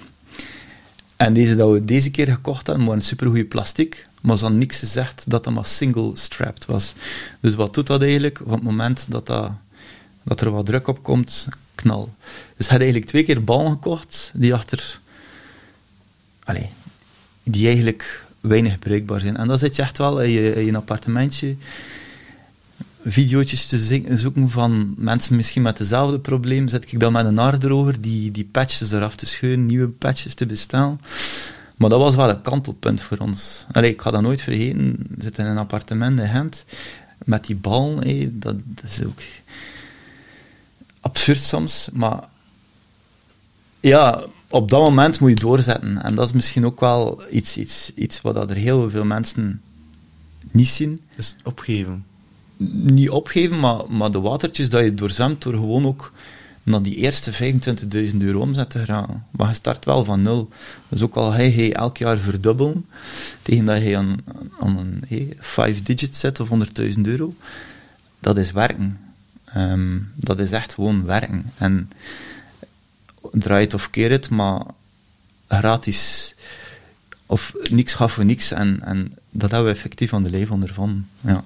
En deze dat we deze keer gekocht hebben, waren supergoeie plastic, maar ze hadden niks gezegd dat dat maar single strapped was. Dus wat doet dat eigenlijk? Op het moment dat, dat, er wat druk op komt, knal. Dus hij had eigenlijk twee keer ballen gekocht, die achter... Die eigenlijk weinig bruikbaar zijn. En dan zit je echt wel in je, in je appartementje video's te zoeken van mensen misschien met hetzelfde probleem. Zet ik dan met een aardroger die, die patches eraf te scheuren, nieuwe patches te bestellen. Maar dat was wel een kantelpunt voor ons. Allee, ik ga dat nooit vergeten. We zitten in een appartement in Gent. met die bal, dat is ook absurd soms, maar ja, op dat moment moet je doorzetten. En dat is misschien ook wel iets, iets, iets wat er heel veel mensen niet zien. Dus opgeven. Niet opgeven, maar, maar de watertjes dat je doorzwemt door gewoon ook naar die eerste 25.000 euro omzet te gaan. Maar je start wel van nul. Dus ook al hij je elk jaar verdubbelen, tegen dat je aan, aan een hey, five digit zet of 100.000 euro, dat is werken. Ehm, dat is echt gewoon werken. En draai het of keer het, maar gratis of niks gaf voor niks. En, en dat hebben we effectief aan de leven ondervonden. Ja.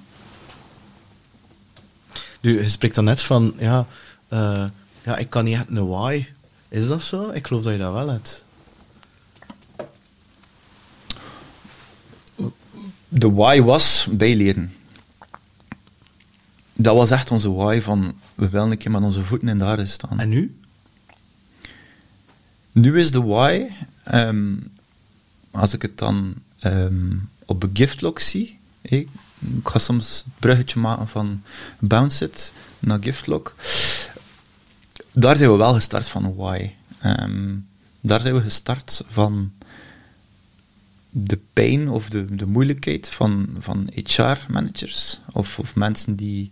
Nu, je spreekt dan net van, ja, uh, ja, ik kan niet echt een why. Is dat zo? Ik geloof dat je dat wel hebt. De why was bijleren. Dat was echt onze why van, we willen een keer met onze voeten in de aarde staan. En nu? Nu is de why, um, als ik het dan um, op een giftlock zie, ik, ga soms het bruggetje maken van Bounce It naar giftlock daar zijn we wel gestart van why. Um, daar zijn we gestart van de pijn of de, de moeilijkheid van, van HR-managers of, of mensen die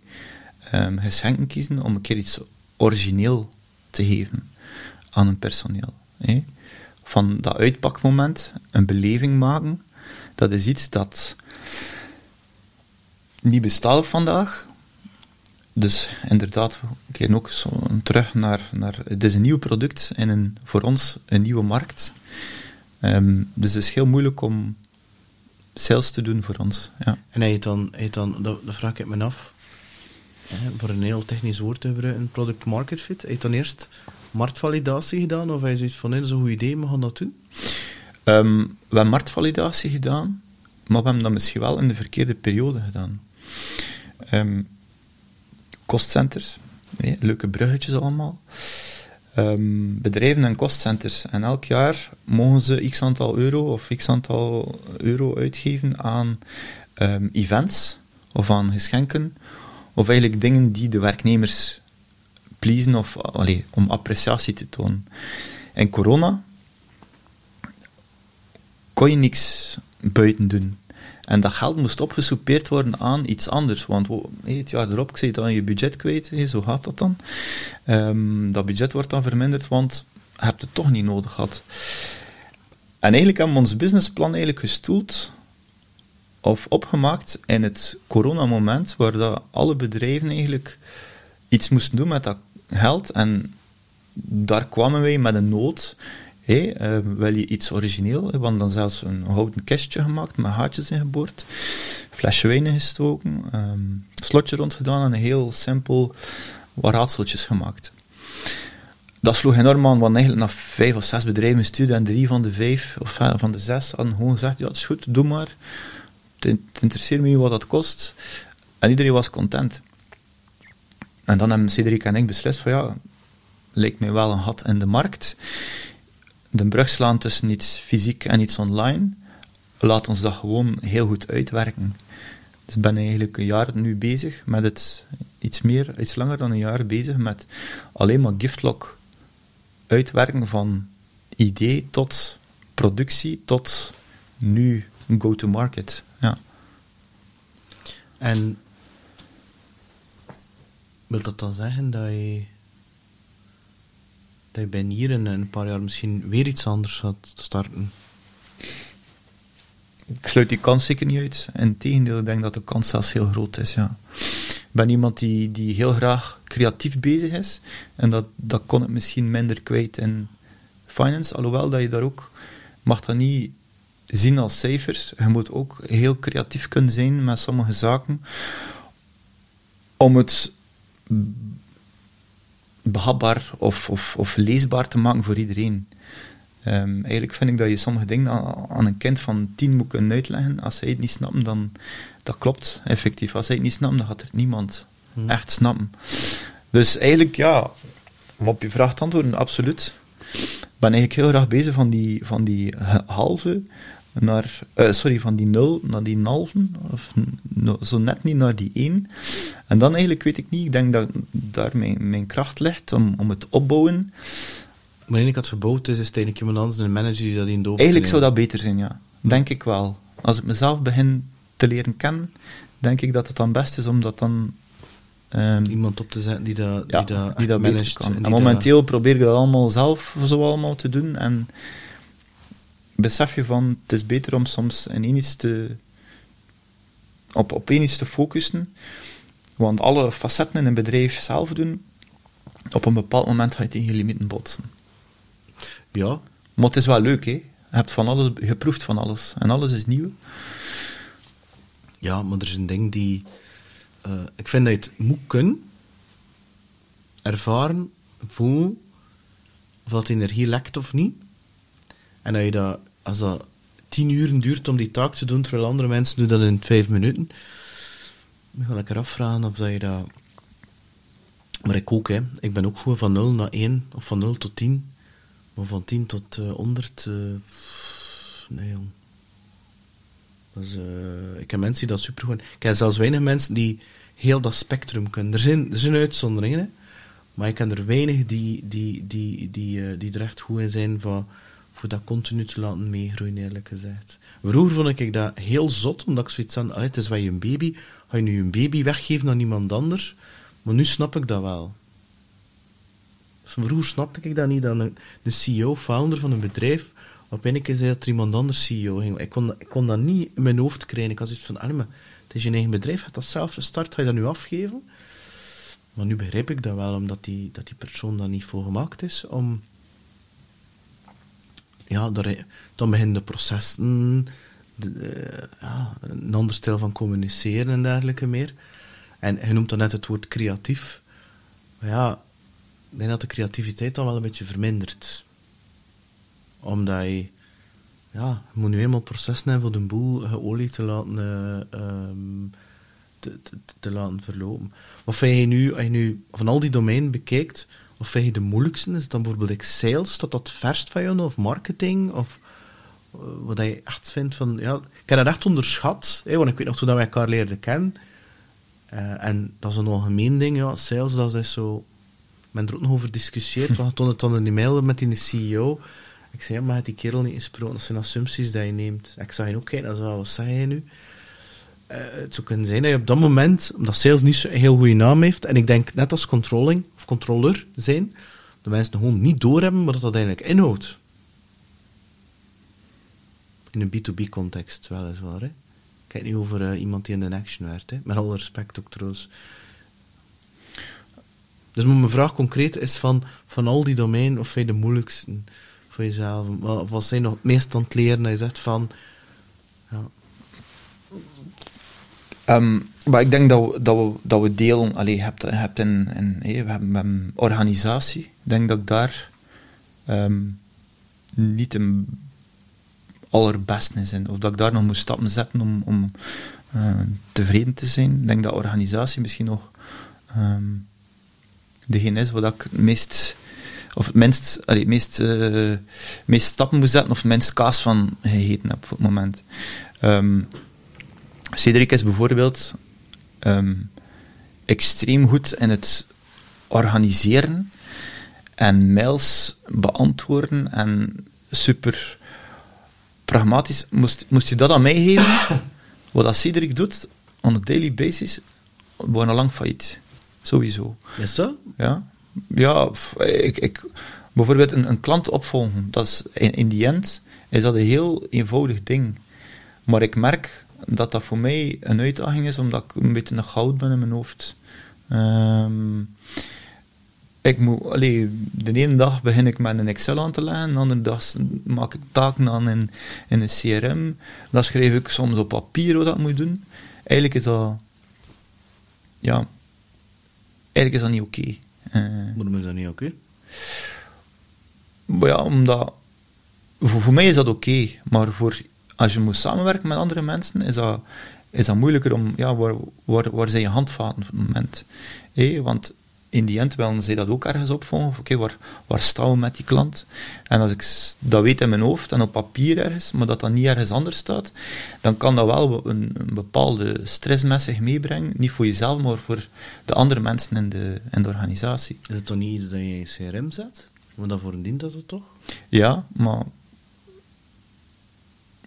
geschenken kiezen om een keer iets origineel te geven aan hun personeel. Van dat uitpakmoment een beleving maken, dat is iets dat niet bestaat vandaag, dus inderdaad, we ook zo terug naar, naar... Het is een nieuw product in een, voor ons een nieuwe markt. Um, dus het is heel moeilijk om sales te doen voor ons. Ja. En dan, hij dan dat, vraag ik me af, hè, voor een heel technisch woord te gebruiken, product market fit, hij dan eerst marktvalidatie gedaan, of hij zoiets van, nee, dat is een goed idee, we gaan dat doen? Um, we hebben marktvalidatie gedaan, maar we hebben dat misschien wel in de verkeerde periode gedaan. Um, kostcenters. Leuke bruggetjes allemaal. Um, bedrijven en kostcenters. En elk jaar mogen ze x aantal euro of x aantal euro uitgeven aan events of aan geschenken. Of eigenlijk dingen die de werknemers of om appreciatie te tonen. In corona kon je niks buiten doen. En dat geld moest opgesoupeerd worden aan iets anders. Want het jaar erop, ik zei dan je budget kwijt, zo gaat dat dan. Um, dat budget wordt dan verminderd, want je hebt het toch niet nodig gehad. En eigenlijk hebben we ons businessplan eigenlijk gestoeld of opgemaakt in het coronamoment, waar dat alle bedrijven eigenlijk iets moesten doen met dat geld. En daar kwamen wij met een nood uh, wil je iets origineel? We hadden dan zelfs een houten kistje gemaakt met haartjes ingeboord, flesje wijn gestoken, um, slotje rond gedaan en een heel simpel wat raadseltjes gemaakt. Dat sloeg enorm aan, want eigenlijk na vijf of zes bedrijven stuurden en drie van de vijf of van de zes hadden gewoon gezegd, ja, het is goed, doe maar. Het interesseert me niet wat dat kost. En iedereen was content. En dan hebben Cedric en ik beslist van ja, lijkt mij wel een gat in de markt de brug slaan tussen iets fysiek en iets online, laat ons dat gewoon heel goed uitwerken. Dus ik ben eigenlijk een jaar nu bezig met het, iets meer, iets langer dan een jaar bezig met alleen maar giftlock uitwerken van idee tot productie tot nu go-to-market. Ja. En wil dat dan zeggen dat je dat je bij hier in een paar jaar misschien weer iets anders gaat starten? Ik sluit die kans zeker niet uit. Integendeel, ik denk dat de kans zelfs heel groot is, ja. Ik ben iemand die, die heel graag creatief bezig is. En dat, dat kon ik misschien minder kwijt in finance. Alhoewel dat je daar ook... mag dat niet zien als cijfers. Je moet ook heel creatief kunnen zijn met sommige zaken. Om het behapbaar of, of, of leesbaar te maken voor iedereen. Um, eigenlijk vind ik dat je sommige dingen aan, een kind van tien moet kunnen uitleggen. Als hij het niet snapt, dan dat klopt effectief. Als hij het niet snapt, dan gaat er niemand hmm. echt snappen. Dus eigenlijk, ja, om op je vraag te antwoorden, absoluut. Ik ben eigenlijk heel graag bezig van die, van die halve naar, eh, sorry, van die 0 naar die halven, of no, zo net niet naar die 1. En dan eigenlijk weet ik niet, ik denk dat daar mijn, mijn kracht ligt om, om het opbouwen. Wanneer ik had verbouwd is, is het eigenlijk iemand anders, een manager die dat in doof Eigenlijk zou dat beter zijn, ja. Denk ik wel. Als ik mezelf begin te leren kennen, denk ik dat het dan best is om dat dan... ehm, Iemand op te zetten die dat, ja, die dat, die dat managt kan. En, momenteel probeer ik dat allemaal zelf zo allemaal te doen. En besef je van, het is beter om soms in één iets te, op, op één iets te focussen. Want alle facetten in een bedrijf zelf doen, op een bepaald moment ga je tegen je limieten botsen. Ja, Maar het is wel leuk, hè. Je hebt van alles, je proeft van alles. En alles is nieuw. ja, maar er is een ding die... eh, ik vind dat je het moet kunnen ervaren, voelen, of dat energie lekt of niet. En dat je dat, als dat tien uur duurt om die taak te doen, terwijl andere mensen doen dat in vijf minuten, moet je lekker afvragen of dat je dat... Maar ik ook, hè. Ik ben ook gewoon van 0 naar 1, of van 0 tot 10. Maar van 10 tot eh 100... eh, nee, jong. Dus, eh, ik heb mensen die dat super goed... Ik heb zelfs weinig mensen die heel dat spectrum kunnen. Er zijn, er zijn uitzonderingen, hè. maar ik ken er weinig die, die, die, die, eh, die er echt goed in zijn voor, voor dat continu te laten meegroeien, eerlijk gezegd. Vroeger vond ik dat heel zot, omdat ik zoiets aan... Het is wel je baby. Ga je nu een baby weggeven aan iemand anders? Maar nu snap ik dat wel. Vroeger snapte ik dat niet, dat een, de CEO, founder van een bedrijf, op een keer zei dat er iemand anders CEO ging. Ik kon, kon dat niet in mijn hoofd krijgen. Ik had zoiets van, maar het is je eigen bedrijf, je hebt dat zelf gestart, ga je dat nu afgeven? Maar nu begrijp ik dat wel, omdat die, dat die persoon daar niet voor gemaakt is om... Ja, daar, dan beginnen de processen, eh, een ander stijl van communiceren en dergelijke meer. En je noemt dan net het woord creatief. Maar ja, ik denk dat de creativiteit dan wel een beetje vermindert. Omdat je, ja, moet nu eenmaal processen hebben voor de boel geolie te laten, eh, ehm, te, te, te laten verlopen. Wat vind je nu, als je nu van al die domeinen bekijkt, wat vind je de moeilijkste? Is het dan bijvoorbeeld like sales, dat dat verst van jou, of marketing, of eh, wat je echt vindt van, ja, ik heb dat echt onderschat, hè, want ik weet nog toen dat wij elkaar leerden kennen, eh, en dat is een algemeen ding, ja, sales, dat is zo... Men er ook nog over discussieerd, want toen het dan een e-mail met die CEO. Ik zei, ja, maar had die kerel niet gesproken? Dat zijn assumpties die je neemt. Ik zag je ook kijken, dat is wel, wat zeg je nu? Eh, het zou kunnen zijn dat je op dat moment, omdat sales niet zo'n heel goede naam heeft, en ik denk net als controlling, of controller zijn, de mensen gewoon niet doorhebben wat dat eigenlijk inhoudt. In een B2B-context, weliswaar, hè. Kijk niet over eh, iemand die in de action werkt, hè. met alle respect ook trouwens. Dus mijn vraag concreet is van, van al die domeinen, of vind de moeilijkste voor jezelf? Wat, wat zijn nog het meest aan het leren dat je zegt van... Ja, Ehm, maar ik denk dat we, dat we, dat we delen, allee, hebt, hebt een, hé, we hebben een organisatie, ik denk dat ik daar ehm, niet een allerbeste in of dat ik daar nog moet stappen zetten om, om eh, tevreden te zijn. Ik denk dat organisatie misschien nog ehm, degene is waar ik het meest, of het minst, allee, meest, eh, meest stappen moet zetten, of het minst kaas van gegeten heb op het moment. Cedric is bijvoorbeeld ehm, extreem goed in het organiseren en mails beantwoorden en super pragmatisch. Moest, moest je dat aan mij geven, wat dat Cedric doet, on a daily basis, we waren al lang failliet. Sowieso. is dat? Ja, ja ik, ik, bijvoorbeeld een, een klant opvolgen, dat is, in, in die end is dat een heel eenvoudig ding. Maar ik merk dat dat voor mij een uitdaging is, omdat ik een beetje een goud ben in mijn hoofd. Ehm, ik moet, allee, de ene dag begin ik met een Excel aan te leggen, de andere dag maak ik taken aan in, in een CRM, dan schrijf ik soms op papier hoe dat moet doen. Eigenlijk is dat, ja, eigenlijk is dat niet oké. Eh, Waarom is dat niet oké? ja, omdat, voor, voor mij is dat oké, maar voor, als je moet samenwerken met andere mensen, is dat, is dat moeilijker om, ja, waar, waar, waar zijn je handvaten op het moment? Hé, want in die end willen zij dat ook ergens opvolgen. Oké, waar, waar staan we met die klant? En als ik dat weet in mijn hoofd en op papier ergens, maar dat dat niet ergens anders staat, dan kan dat wel een, een bepaalde stress met zich meebrengen. Niet voor jezelf, maar voor de andere mensen in de, in de organisatie. Is het toch niet iets dat je in je CRM zet? Want daarvoor dient dat het toch? Ja, maar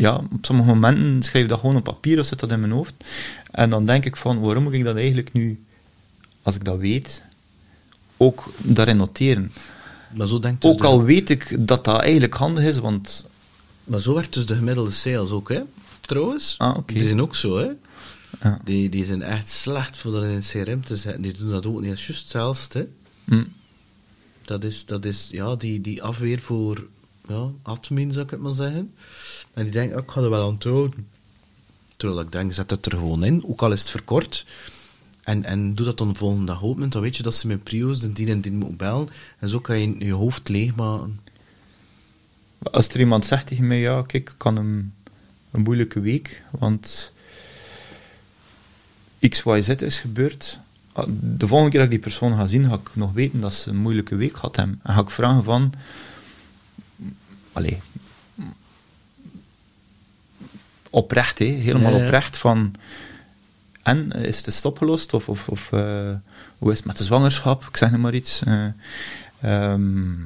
ja, op sommige momenten schrijf ik dat gewoon op papier of zit dat in mijn hoofd. En dan denk ik van, waarom moet ik dat eigenlijk nu, als ik dat weet, ook daarin noteren? Maar zo denkt dus Ook de- al weet ik dat dat eigenlijk handig is, want Maar zo werkt dus de gemiddelde sales ook, hè? Trouwens. Ah. Die zijn ook zo, hè? ja, Die, die zijn echt slecht voor dat in het CRM te zetten. Die doen dat ook niet. Dat is juist hetzelfde. hm, Dat is, dat is ja, die, die afweer voor ja, admin, zou ik het maar zeggen. En die denken, oh, ik ga er wel aan houden. Terwijl ik denk, zet het er gewoon in, ook al is het verkort. En, en doe dat dan de volgende dag open, dan weet je dat ze met prio's de dien en dien moeten bellen. En zo kan je je hoofd leegmaken. als er iemand zegt tegen mij, ja, kijk, ik kan een, een moeilijke week, want X, is gebeurd. Ah, De volgende keer dat ik die persoon ga zien, ga ik nog weten dat ze een moeilijke week gehad hebben. En ga ik vragen van, allee, oprecht, hè, helemaal Ja, oprecht, van, en, is het is opgelost? Of, of, of eh, hoe is het met de zwangerschap? Ik zeg nu maar iets. Eh, ehm,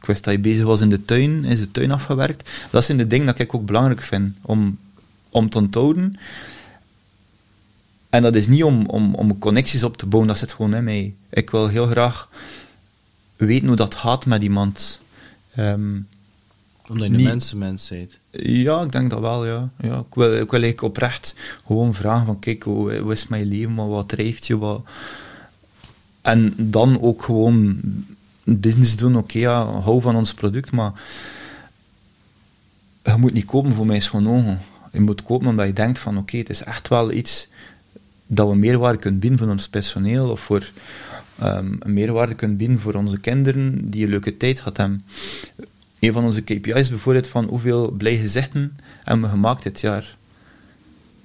ik wist dat je bezig was in de tuin, is de tuin afgewerkt. Dat zijn de dingen dat ik ook belangrijk vind om, om te onthouden. En dat is niet om, om, om connecties op te bouwen, dat zit gewoon in mij. Ik wil heel graag weten hoe dat gaat met iemand. Ehm, Omdat je een Niet- mensenmens bent. Ja, ik denk dat wel, ja. ja ik, wil, ik wil eigenlijk oprecht gewoon vragen van, kijk, hoe, hoe is mijn leven, wat drijft je, wat... En dan ook gewoon business doen, oké, ja, hou van ons product, maar je moet niet kopen voor mijn schone ogen. Je moet kopen omdat je denkt van, oké, het is echt wel iets dat we meerwaarde kunnen bieden voor ons personeel, of voor ehm, meerwaarde kunnen bieden voor onze kinderen, die een leuke tijd gaat hebben. Een van onze KPI's is bijvoorbeeld van hoeveel blij gezichten hebben we gemaakt dit jaar.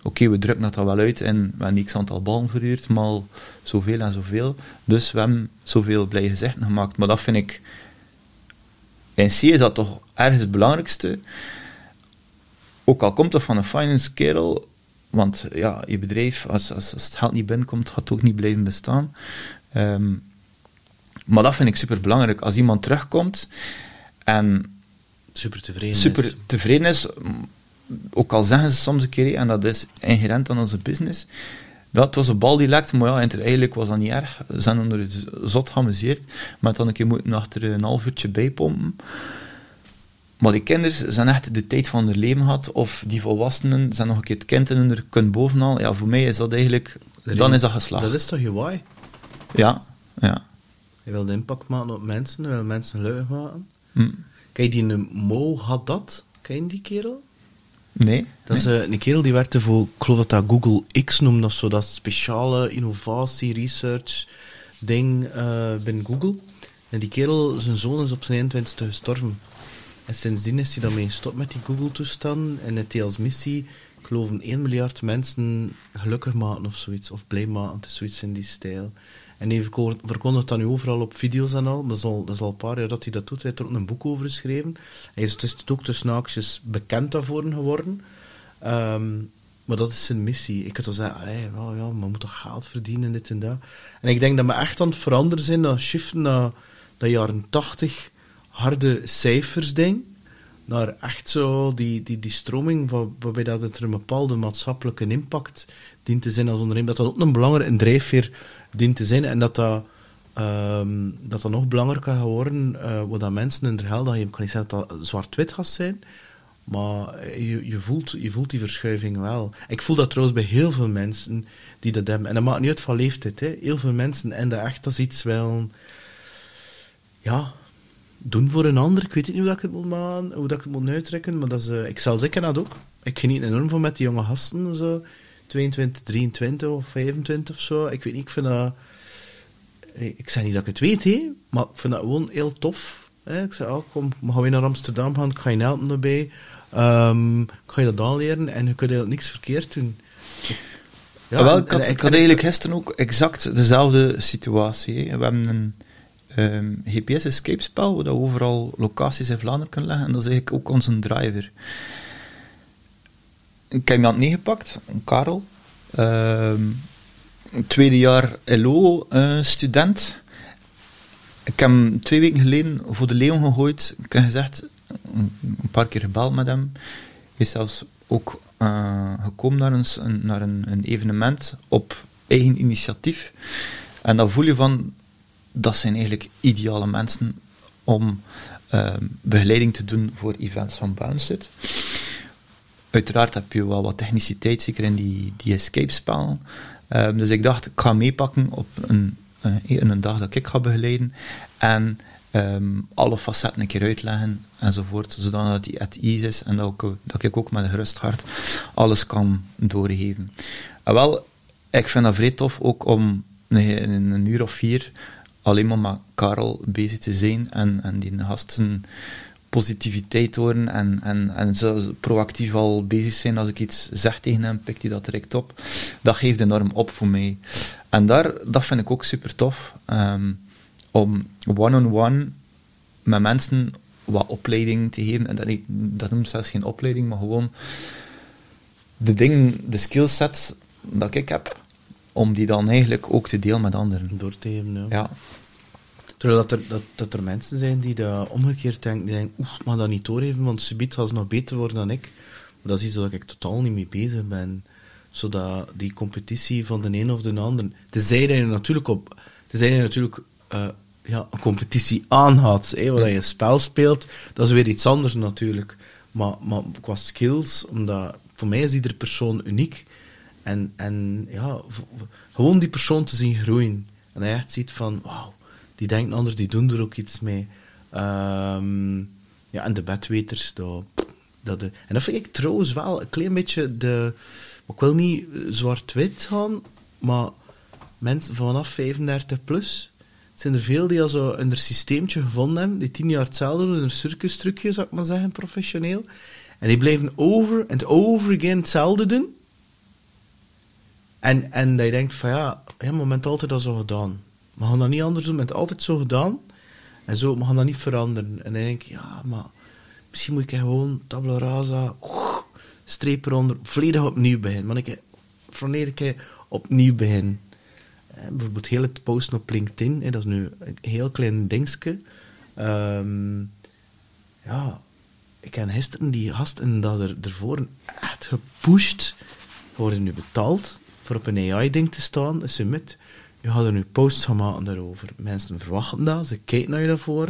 Oké, we drukken dat wel uit en we hebben x aantal ballen verhuurd, maar zoveel en zoveel. Dus we hebben zoveel blij gezichten gemaakt. Maar dat vind ik... In C is dat toch ergens het belangrijkste. Ook al komt dat van een finance kerel, want ja, je bedrijf, als, als, als het geld niet binnenkomt, gaat het ook niet blijven bestaan. Ehm, maar dat vind ik super belangrijk. Als iemand terugkomt en Super tevreden super is. tevreden is, ook al zeggen ze soms een keer, en dat is inherent aan onze business, dat was een bal die lekte, maar ja, en eigenlijk was dat niet erg. Ze zijn er zot geamuseerd, maar dan een keer moeten achter een half uurtje bijpompen. Maar die kinderen zijn echt de tijd van hun leven gehad, of die volwassenen zijn nog een keer het kind in hun kunnen bovenal. Ja, voor mij is dat eigenlijk, dan is dat geslaagd. Dat is toch je why? Ja, ja. Je wil de impact maken op mensen, je wil mensen gelukkig maken. Kijk, die een Mo had dat. Ken je die kerel? Nee? Dat is eh, een kerel die werkte voor, ik geloof dat dat Google X noemde, of zo, dat speciale innovatie, research ding eh, binnen Google. En die kerel, zijn zoon is op zijn 21ste gestorven. En sindsdien is hij daarmee gestopt met die Google-toestanden en het hij als missie, ik geloof, een 1 miljard mensen gelukkig maken of zoiets, of blij maken, het is zoiets in die stijl. En verko- verkondigt dat nu overal op video's en al, dat is al, dat is al een paar jaar dat hij dat doet, hij heeft er ook een boek over geschreven. Hij is dus ook tussen haakjes bekend daarvoor geworden. Ehm, maar dat is zijn missie. Ik had al zeggen, allee, wel, ja, moet toch geld verdienen, dit en dat. En ik denk dat we echt aan het veranderen zijn, dat shiften naar dat jaren tachtig harde cijfers ding, naar echt zo die, die, die stroming waar- waarbij dat het er een bepaalde maatschappelijke impact dient te zijn als ondernemer. Dat dat ook een belangrijke drijfveer dient te zijn en dat dat, ehm, dat, dat nog belangrijker gaat worden, eh wat dat mensen hun geld aan. Ik kan niet zeggen dat dat zwart-wit gaat zijn, maar je, je, voelt, je voelt die verschuiving wel. Ik voel dat trouwens bij heel veel mensen die dat hebben. En dat maakt niet uit van leeftijd. Hè. Heel veel mensen en dat echt als iets wel... Ja, doen voor een ander. Ik weet niet hoe dat ik het moet maken, hoe dat ik het moet uittrekken, maar dat is... eh, ik zelfs, ik ken dat ook. Ik geniet enorm van met die jonge gasten, zo 22, 23 of 25 of zo. Ik weet niet, ik vind dat... Ik zeg niet dat ik het weet, hè, maar ik vind dat gewoon heel tof. Hè. Ik zeg, oh, kom, we gaan weer naar Amsterdam gaan, ik ga je helpen erbij. Ehm, ik ga je dat aanleren en je kunt eigenlijk niks verkeerd doen. Ja, Ja, wel, ik had, ik eigenlijk gisteren ook exact dezelfde situatie. hè. We hebben een ehm, GPS-escape-spel, waar je overal locaties in Vlaanderen kunt leggen, en dat is eigenlijk ook onze driver. Ik heb iemand meegepakt, een Karel, ehm, tweede jaar LO-student. ik heb hem twee weken geleden voor de leeuw gegooid. Ik heb gezegd, een paar keer gebeld met hem. Hij is zelfs ook eh, gekomen naar, een- naar een, een evenement op eigen initiatief. En dan voel je van, dat zijn eigenlijk ideale mensen om ehm, begeleiding te doen voor events van Bounceit. Uiteraard heb je wel wat techniciteit, zeker in die, die escape-spel. Ehm, dus ik dacht, ik ga meepakken op een, eh, een dag dat ik ga begeleiden. En ehm, alle facetten een keer uitleggen enzovoort. Zodat die at ease is en dat, dat ik ook met een gerust hart alles kan doorgeven. En wel, ik vind dat vrij tof ook om in een uur of vier alleen maar met Karel bezig te zijn en, en die gasten positiviteit horen en, en, en zo proactief al bezig zijn als ik iets zeg tegen hem, pikt hij dat direct op. Dat geeft enorm op voor mij. En daar, dat vind ik ook super tof, ehm, om one-on-one met mensen wat opleiding te geven. En dat, ik- dat noemt zelfs geen opleiding, maar gewoon de dingen, de skillset dat ik heb, om die dan eigenlijk ook te delen met anderen. Door te geven, ja. Ja, Terwijl dat er, dat, dat er mensen zijn die dat omgekeerd denken, die denken, oeh, ik mag dat niet doorgeven, want subiet gaat ze nog beter worden dan ik. Maar dat is iets waar ik totaal niet mee bezig ben. Zodat die competitie van de een of de ander... Tenzij dat je natuurlijk op... Tenzij je natuurlijk eh, ja, een competitie aanhad, hè, waar je een spel speelt, dat is weer iets anders natuurlijk. Maar, maar qua skills, omdat voor mij is iedere persoon uniek. En, en ja, gewoon die persoon te zien groeien. En je echt ziet van, wauw, die denken anders, die doen er ook iets mee. Ehm, ja, en de bedweters, dat, en dat vind ik trouwens wel een klein beetje de... Ik wil niet zwart-wit gaan, maar mensen vanaf 35 plus zijn er veel die al zo een systeemtje gevonden hebben, die tien jaar hetzelfde doen, een circus trucje, zou ik maar zeggen, professioneel. En die blijven over en over again hetzelfde doen. En, en dat je denkt van ja, ja, maar altijd al zo gedaan. We gaan dat niet anders doen, het altijd zo gedaan. En zo, we gaan dat niet veranderen. En dan denk ik, ja, maar misschien moet ik gewoon tabla rasa, streep eronder, volledig opnieuw beginnen. Maar ik volledig opnieuw beginnen. Eh, bijvoorbeeld heel het posten op LinkedIn, hè, dat is nu een heel klein dingetje. Ehm, ja, ik heb gisteren die gasten dat er, ervoor echt gepusht worden nu betaald voor op een AI-ding te staan, een summit. Je gaat er nu posts gaan maken daarover. Mensen verwachten dat, ze kijken naar je daarvoor.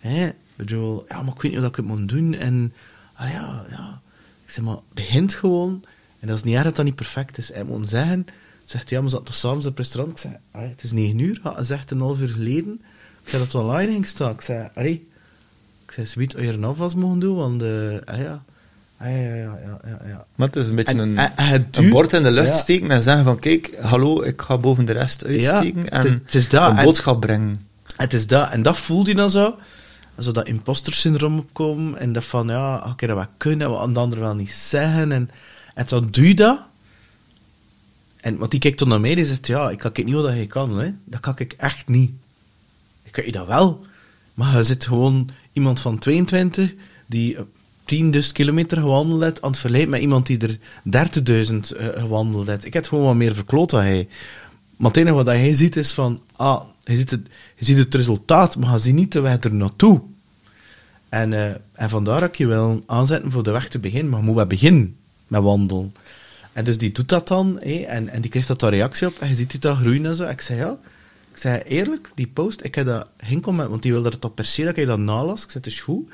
Ik bedoel, ja, maar ik weet niet wat ik het moet doen. En, ah ja, ja. Ik zeg maar, begint gewoon. En dat is niet erg dat dat niet perfect is. Hij moet zeggen, zegt ja, we zaten toch samen op het restaurant? Ik zeg, het is negen uur. Hij zegt een half uur geleden. Ik zei dat het online ging staan. Ik zei, allee, ik zei, ze weet wat je er nou vast mogen doen, want, ah ja, ja, ja, ja, ja, ja, maar het is een beetje En- een, en- en het een bord in de lucht ja. steken en zeggen van kijk, hallo, ik ga boven de rest uitsteken Ja, en het is- het is dat. een En- boodschap brengen. Het is dat, en dat voel je dan zo. Zo dat imposter syndroom opkomen. En dat van, ja, ga ik dat wel kunnen, en wat aan de ander wel niet zeggen. En, en dan doe je dat. En want die kijkt dan naar mij, die zegt, ja, ik kan niet wat je kan, hè. Dat kan ik echt niet. Ik kan je dat wel. Maar je zit gewoon iemand van 22, die 10.000 kilometer gewandeld heeft, aan het vergelijken met iemand die er 30.000 eh, gewandeld heeft. Ik heb gewoon wat meer verkloot dan hij. Maar het enige wat hij ziet is van, ah, je ziet het, je ziet het resultaat, maar je ziet niet de weg er naartoe. En, eh, en vandaar dat ik je wil aanzetten voor de weg te beginnen, maar je moet wel beginnen met wandelen. En dus die doet dat dan, en, en die krijgt dat daar reactie op, en je ziet die dat groeien en zo. Ik zei, ja, ik zei, eerlijk, die post, ik heb dat geen comment, want die wilde het op per se dat ik dat nalas. Ik zei, het is goed.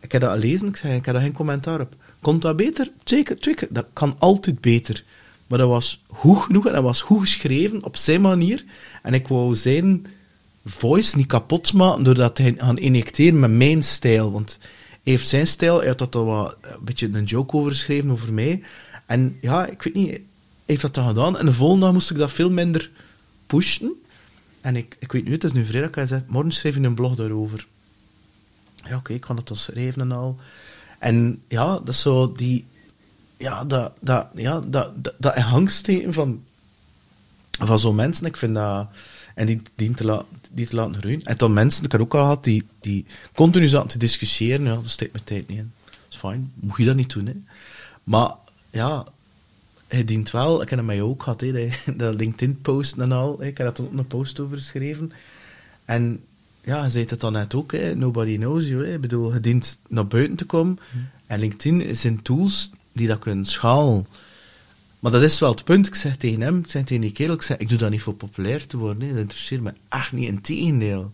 Ik heb dat gelezen, ik zei, ik heb daar geen commentaar op. Komt dat beter? Zeker, zeker. Dat kan altijd beter. Maar dat was goed genoeg en dat was goed geschreven op zijn manier. En ik wou zijn voice niet kapot maken doordat hij gaan injecteren met mijn stijl. Want hij heeft zijn stijl, hij had dat wat, een beetje een joke over geschreven over mij. En ja, ik weet niet, hij heeft dat dan gedaan. En de volgende dag moest ik dat veel minder pushen. En ik, ik weet nu, het is nu vrijdag, hij zegt, morgen schreef je een blog daarover. Ja, oké, ik kan dat dan schrijven en al. En ja, dat is zo die... ja, dat, dat, ja, dat, dat, dat angststeken van, van zo'n mensen, ik vind dat... En die, die, te, die te laten groeien. En dan mensen, ik heb ook al gehad, die, die continu zaten te discussiëren. Ja, dat steekt mijn tijd niet in. Dat is fijn. Moet je dat niet doen, hè. Maar, ja... Hij dient wel... Ik heb het met jou ook gehad, hè. Dat, dat LinkedIn-post en al. Ik heb daar ook een post over geschreven. En... Ja, je zei het dan net ook, hè. Nobody knows you, hè. Ik bedoel, je dient naar buiten te komen. En LinkedIn zijn tools die dat kunnen schalen. Maar dat is wel het punt. Ik zeg tegen hem, ik zeg tegen die kerel, ik zeg, ik doe dat niet voor populair te worden. hè. Dat interesseert me echt niet, in tegendeel.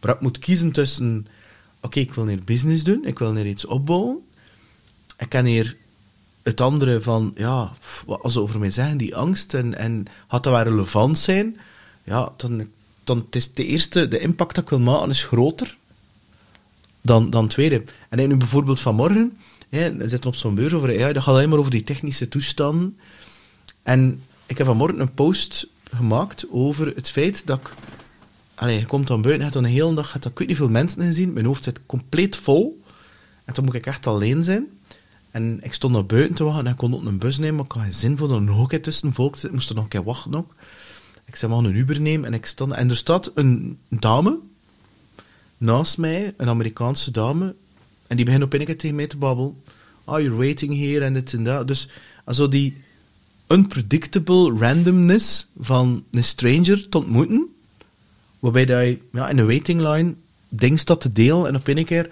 Maar ik moet kiezen tussen, oké, ik wil hier business doen, ik wil hier iets opbouwen. Ik kan hier het andere van, ja, wat ze over mij zeggen, die angst, en, en had dat wel relevant zijn, ja, dan, dan is de eerste, de impact dat ik wil maken is groter dan, dan het tweede. En nu bijvoorbeeld vanmorgen, hè, we zitten op zo'n beurs over AI, gaat alleen maar over die technische toestanden. En ik heb vanmorgen een post gemaakt over het feit dat ik... Allee, je komt dan buiten, je hebt dan een hele dag, je hebt ik niet veel mensen gezien, mijn hoofd zit compleet vol. En toen moet ik echt alleen zijn. En ik stond naar buiten te wachten en ik kon ook een bus nemen, maar ik had geen zin voor een tussen volk. Ik moest er nog een keer wachten ook. Ik zei, maar een Uber nemen. En ik stond... En er staat een dame naast mij, een Amerikaanse dame, en die begint op een keer tegen mij te babbelen. Oh, you're waiting here en dit en dat. Dus also die unpredictable randomness van een stranger te ontmoeten, waarbij dat ja, in een waiting line dingen staat te delen en op een keer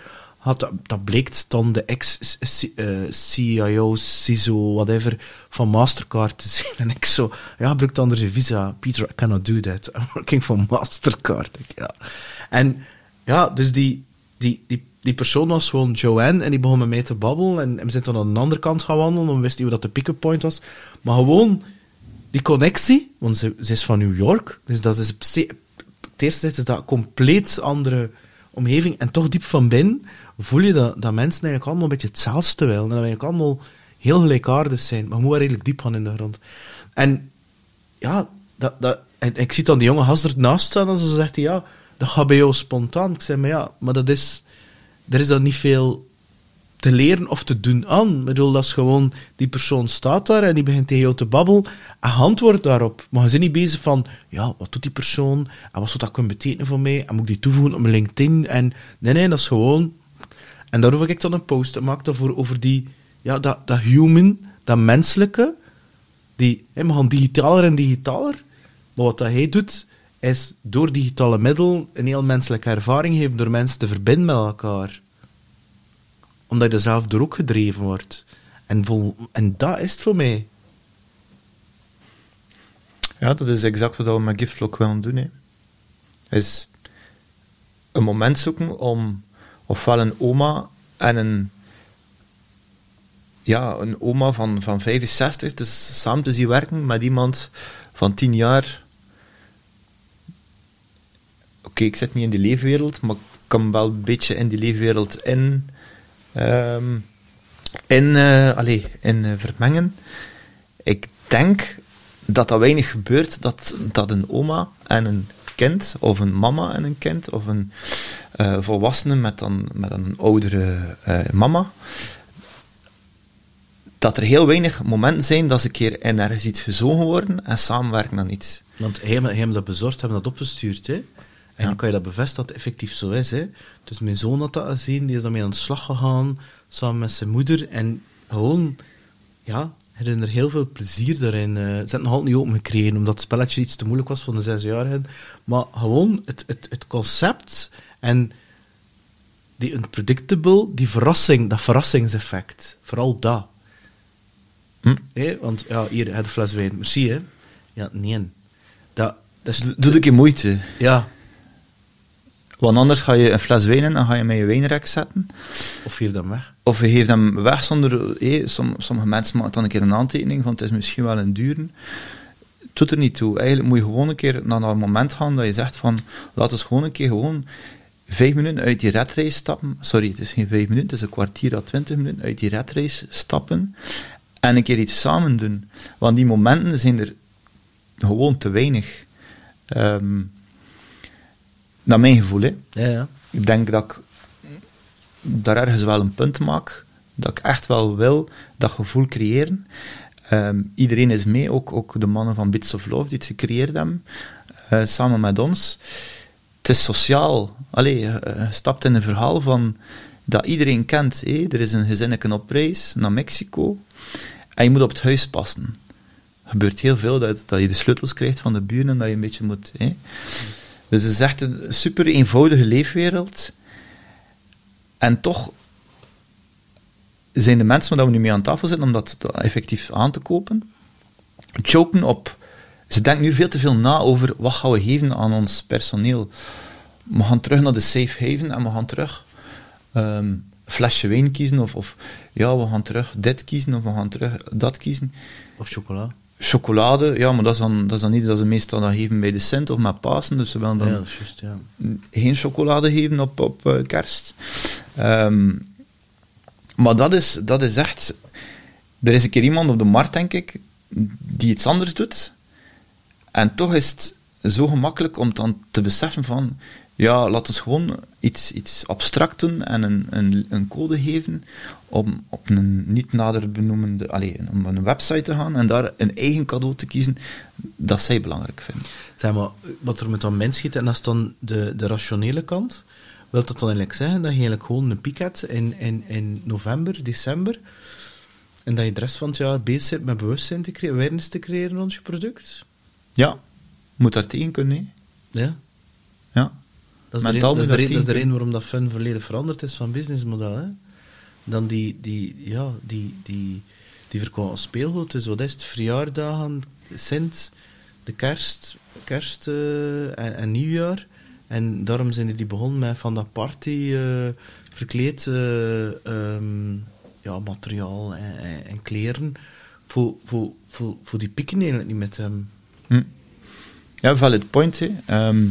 dat, bleek dan de ex-CIO, CISO, whatever, van Mastercard te zijn. En ik zo, ja, gebruik anders je visa. Peter, I cannot do that. I'm working for Mastercard. Ja. En ja, dus die, die, die, die persoon was gewoon Joanne en die begon met mij te babbelen en, we zijn dan aan de andere kant gaan wandelen wisten niet hoe dat de pick-up point was. Maar gewoon die connectie, want ze, ze is van New York, dus dat is het eerste is dat een compleet andere omgeving en toch diep van binnen voel je dat, dat mensen eigenlijk allemaal een beetje hetzelfde willen en dat we eigenlijk allemaal heel gelijkaardig zijn, maar moet wel redelijk diep gaan in de grond. En ja, dat, dat, en ik zie dan die jonge gast ernaast staan en ze zegt, ja, dat gaat bij jou spontaan. Ik zeg, maar ja, maar dat is, er is dan niet veel te leren of te doen aan. Ik bedoel, dat is gewoon, die persoon staat daar en die begint tegen jou te babbelen en antwoord daarop. Maar je bent niet bezig van, ja, wat doet die persoon en wat zou dat kunnen betekenen voor mij en moet ik die toevoegen op mijn LinkedIn en nee, nee, dat is gewoon... En daarover heb ik dan een post gemaakt over, over die, ja, dat, dat human, dat menselijke, die, we gaan digitaler en digitaler, maar wat dat hij doet, is door digitale middel een heel menselijke ervaring geven door mensen te verbinden met elkaar. Omdat je zelf door ook gedreven wordt. En, vol, en dat is het voor mij. Ja, dat is exact wat we met Giftlock willen doen. Hè. Is een moment zoeken om ofwel een oma en een ja, een oma van, van 65, dus samen te zien werken met iemand van 10 jaar. Oké, ik zit niet in die leefwereld, maar ik kan wel een beetje in die leefwereld in, ehm, in, allee, in eh, vermengen. Ik denk dat dat weinig gebeurt, dat, dat een oma en een kind, of een mama en een kind, of een eh, volwassene met, dan, met een oudere eh, mama, dat er heel weinig momenten zijn dat ze een keer in ergens iets gezogen worden en samenwerken aan iets. Want hij heeft dat bezorgd, hebben dat opgestuurd. Hè? En Ja. dan kan je dat bevestigen dat het effectief zo is. Hè? Dus mijn zoon had dat gezien, die is daarmee aan de slag gegaan, samen met zijn moeder. En gewoon, ja, hij had er heel veel plezier daarin. eh ze hebben het nog altijd niet open gekregen, omdat het spelletje iets te moeilijk was voor de zesjarigen. Maar gewoon het, het, het concept en die unpredictable, die verrassing, dat verrassingseffect. Vooral dat. Hm? Want ja, hier, heb de fles wijn. Merci, hè. Ja, nee. Dat, dat is... Doe ik in moeite. Ja, Want anders ga je een fles wijn in en ga je met je wijnrek zetten. of geef dan weg. Of je geeft hem weg zonder... som, sommige mensen maken dan een keer een aantekening van het is misschien wel een duren. Doet er niet toe. Eigenlijk moet je gewoon een keer naar dat moment gaan dat je zegt van laten we gewoon een keer gewoon vijf minuten uit die redrace stappen. Sorry, het is geen vijf minuten, het is een kwartier à twintig minuten uit die redrace stappen en een keer iets samen doen. Want die momenten zijn er gewoon te weinig. Ehm naar mijn gevoel, hè. Ja, ja. Ik denk dat ik daar ergens wel een punt maak dat ik echt wel wil dat gevoel creëren. Ehm, iedereen is mee, ook, ook de mannen van Bits of Love die het gecreëerd hebben, eh, samen met ons. Het is sociaal. Allee, je, stapt in een verhaal van dat iedereen kent. hé. Er is een gezinnetje op reis naar Mexico en je moet op het huis passen. Er gebeurt heel veel dat, dat je de sleutels krijgt van de buren en dat je een beetje moet. hé. Dus het is echt een super eenvoudige leefwereld. En toch zijn de mensen waar we nu mee aan tafel zitten om dat effectief aan te kopen, choken op. Ze denken nu veel te veel na over wat gaan we geven aan ons personeel. We gaan terug naar de safe haven en we gaan terug ehm, flesje wijn kiezen of, of ja, we gaan terug dit kiezen of we gaan terug dat kiezen. Of chocola. Chocolade, ja, maar dat is dan, dat is dan iets dat ze meestal dan geven bij de Sint of met Pasen, dus ze willen dan Ja, ja. geen chocolade geven op, op eh, kerst. Ehm, maar dat is, dat is echt... Er is een keer iemand op de markt, denk ik, die iets anders doet. En toch is het zo gemakkelijk om dan te beseffen van... Ja, laten we gewoon iets, iets abstract doen en een, een, een code geven om op een niet nader benoemende... Allez, om een website te gaan en daar een eigen cadeau te kiezen dat zij belangrijk vinden. Zeg maar, wat er met dat mens schiet, en dat is dan de, de rationele kant, wil dat dan eigenlijk zeggen dat je eigenlijk gewoon een piek hebt in, in, in november, december, en dat je de rest van het jaar bezig bent met bewustzijn te creëren, awareness te creëren rond je product? Ja, moet daar tegen kunnen, hè. Ja. Dat is, de reden, dat, is de dat reden, dat is de tegen reden waarom dat fun volledig veranderd is van businessmodel. Hè? Dan die, die, ja, die, die, die verkopen speelgoed. Dus wat is het? Verjaardagen, Sint, de kerst, kerst eh, en, en nieuwjaar. En daarom zijn die begonnen met van dat party eh, verkleed eh, ehm, ja, materiaal en, en, en kleren. Voor, voor, voor, voor die pieken eigenlijk niet met hem. Hm. Ja, valid point. Hè. Ehm,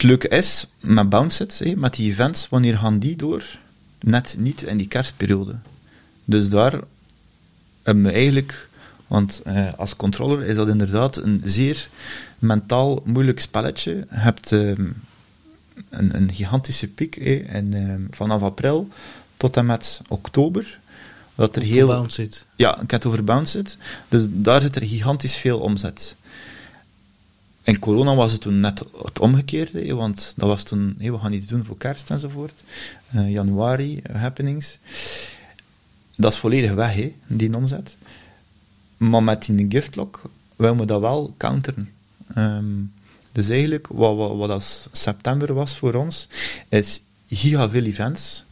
het leuke is, met Bounceit, hè, met die events, wanneer gaan die door? Net niet in die kerstperiode. Dus daar hebben we eigenlijk, want eh, als controller is dat inderdaad een zeer mentaal moeilijk spelletje. Je hebt ehm, een, een gigantische piek en, ehm, vanaf april tot en met oktober. Dat er heel, zit. ja, ik heb het over Bounceit. Dus daar zit er gigantisch veel omzet. In corona was het toen net het omgekeerde, want dat was toen, hè, we gaan iets doen voor kerst enzovoort. Eh, januari, eh, happenings. Dat is volledig weg, hè, die omzet. Maar met die giftlock willen we dat wel counteren. Ehm, dus eigenlijk, wat, wat, wat als september was voor ons, is giga veel events,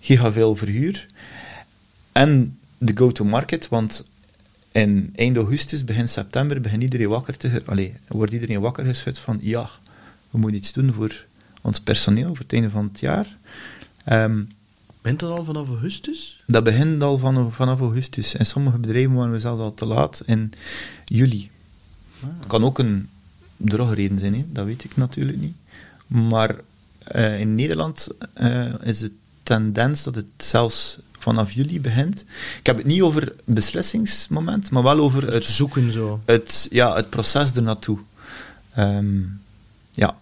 giga veel verhuur, en de go-to-market, want in eind augustus, begin september, begint iedereen wakker te... Allee, wordt iedereen wakker geschud van, ja, we moeten iets doen voor ons personeel, voor het einde van het jaar. Ehm, Bent dat al vanaf augustus? dat begint al van, vanaf augustus. In sommige bedrijven waren we zelfs al te laat, in juli. Kan ook een drogreden zijn, hè? dat weet ik natuurlijk niet. Maar eh, in Nederland eh, is de tendens dat het zelfs vanaf juli begint. Ik heb het niet over beslissingsmoment, maar wel over Het het, zoeken zo. het, ja, het proces ernaartoe. Ehm ja.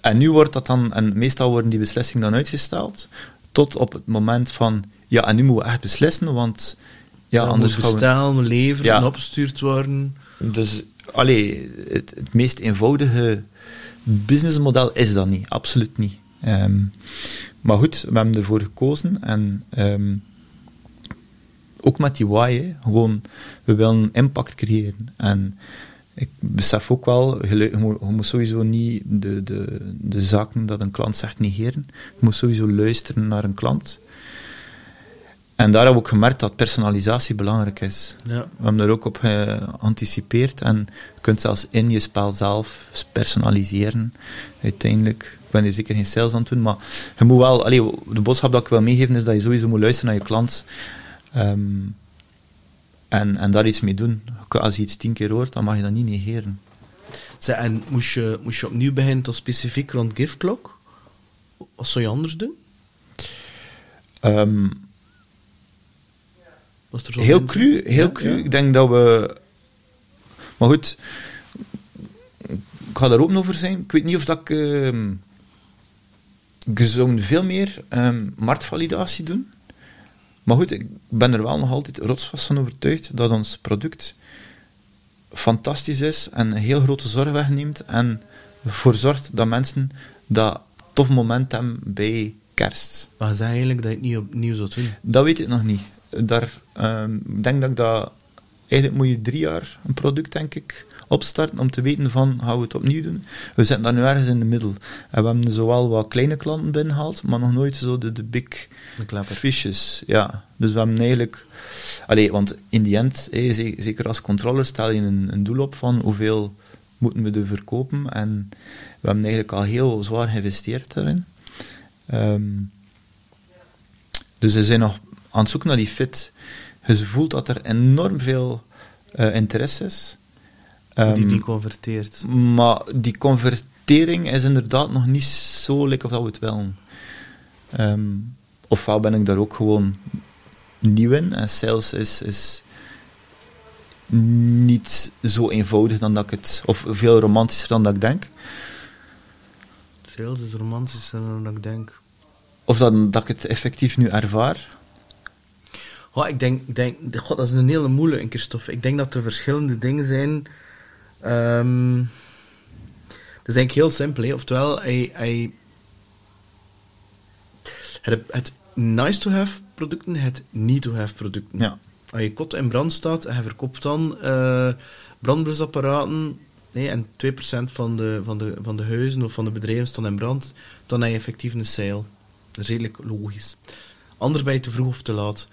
En nu wordt dat dan, en meestal worden die beslissingen dan uitgesteld, tot op het moment van, ja, en nu moeten we echt beslissen, want ja, Ja, anders moet we... bestellen, leveren, Ja. en opgestuurd worden. Dus, allee, het, het meest eenvoudige businessmodel is dat niet, absoluut niet. Ehm, maar goed, we hebben ervoor gekozen en ehm, ook met die why, gewoon, we willen impact creëren. En ik besef ook wel, je, je moet sowieso niet de, de, de zaken dat een klant zegt negeren. Je moet sowieso luisteren naar een klant. En daar hebben we ook gemerkt dat personalisatie belangrijk is. Ja. We hebben daar ook op geanticipeerd en je kunt zelfs in je spel zelf personaliseren. Uiteindelijk, ik ben hier zeker geen sales aan het doen, maar je moet wel, allee, de boodschap dat ik wil meegeven is dat je sowieso moet luisteren naar je klant ehm, en, en daar iets mee doen. Als je iets tien keer hoort, dan mag je dat niet negeren. Zeg, en moest je, moest je opnieuw beginnen tot specifiek rond giftclock? Wat zou je anders doen? Ehm, Was er zo heel cru, heel Ja, cru. ja. Ik denk dat we... Maar goed, ik ga daar open over zijn. Ik weet niet of dat ik... ehm, je zou veel meer ehm, marktvalidatie doen. Maar goed, ik ben er wel nog altijd rotsvast van overtuigd dat ons product fantastisch is en een heel grote zorg wegneemt en ervoor zorgt dat mensen dat tof moment hebben bij kerst. Maar zeg eigenlijk dat je het niet opnieuw zou doen? Dat weet ik nog niet. Daar, ehm, ik denk dat ik dat... Eigenlijk moet je drie jaar een product, denk ik, opstarten om te weten van, gaan we het opnieuw doen? We zitten daar nu ergens in de middel. En we hebben zowel wat kleine klanten binnengehaald, maar nog nooit zo de, de big De fishes. Ja, dus we hebben eigenlijk... Allee, want in die end, hé, zeker als controller, stel je een, een doel op van hoeveel moeten we er verkopen. En we hebben eigenlijk al heel zwaar geïnvesteerd daarin. Ehm, dus we zijn nog aan het zoeken naar die fit. Dus je voelt dat er enorm veel eh, interesse is. die Ehm, niet converteert. maar die convertering is inderdaad nog niet zo lekker of dat we het willen. Ehm, ofwel ben ik daar ook gewoon nieuw in. En sales is, is niet zo eenvoudig dan dat ik het... Of veel romantischer dan dat ik denk. Sales is romantischer dan ik denk. Of dat, dat ik het effectief nu ervaar. Oh, ik denk, ik denk god, dat is een hele moeilijke, Christophe. Ik denk dat er verschillende dingen zijn. Ehm dat is eigenlijk heel simpel. Hè. Oftewel, hij, hij, het, het nice-to-have producten, het need-to-have producten. Ja. Als je kot in brand staat en je verkoopt dan eh brandblusapparaten nee, en 2% van de, van, de, van de huizen of van de bedrijven staan in brand, dan heb je effectief een sale. Dat is redelijk logisch. Anders ben je te vroeg of te laat.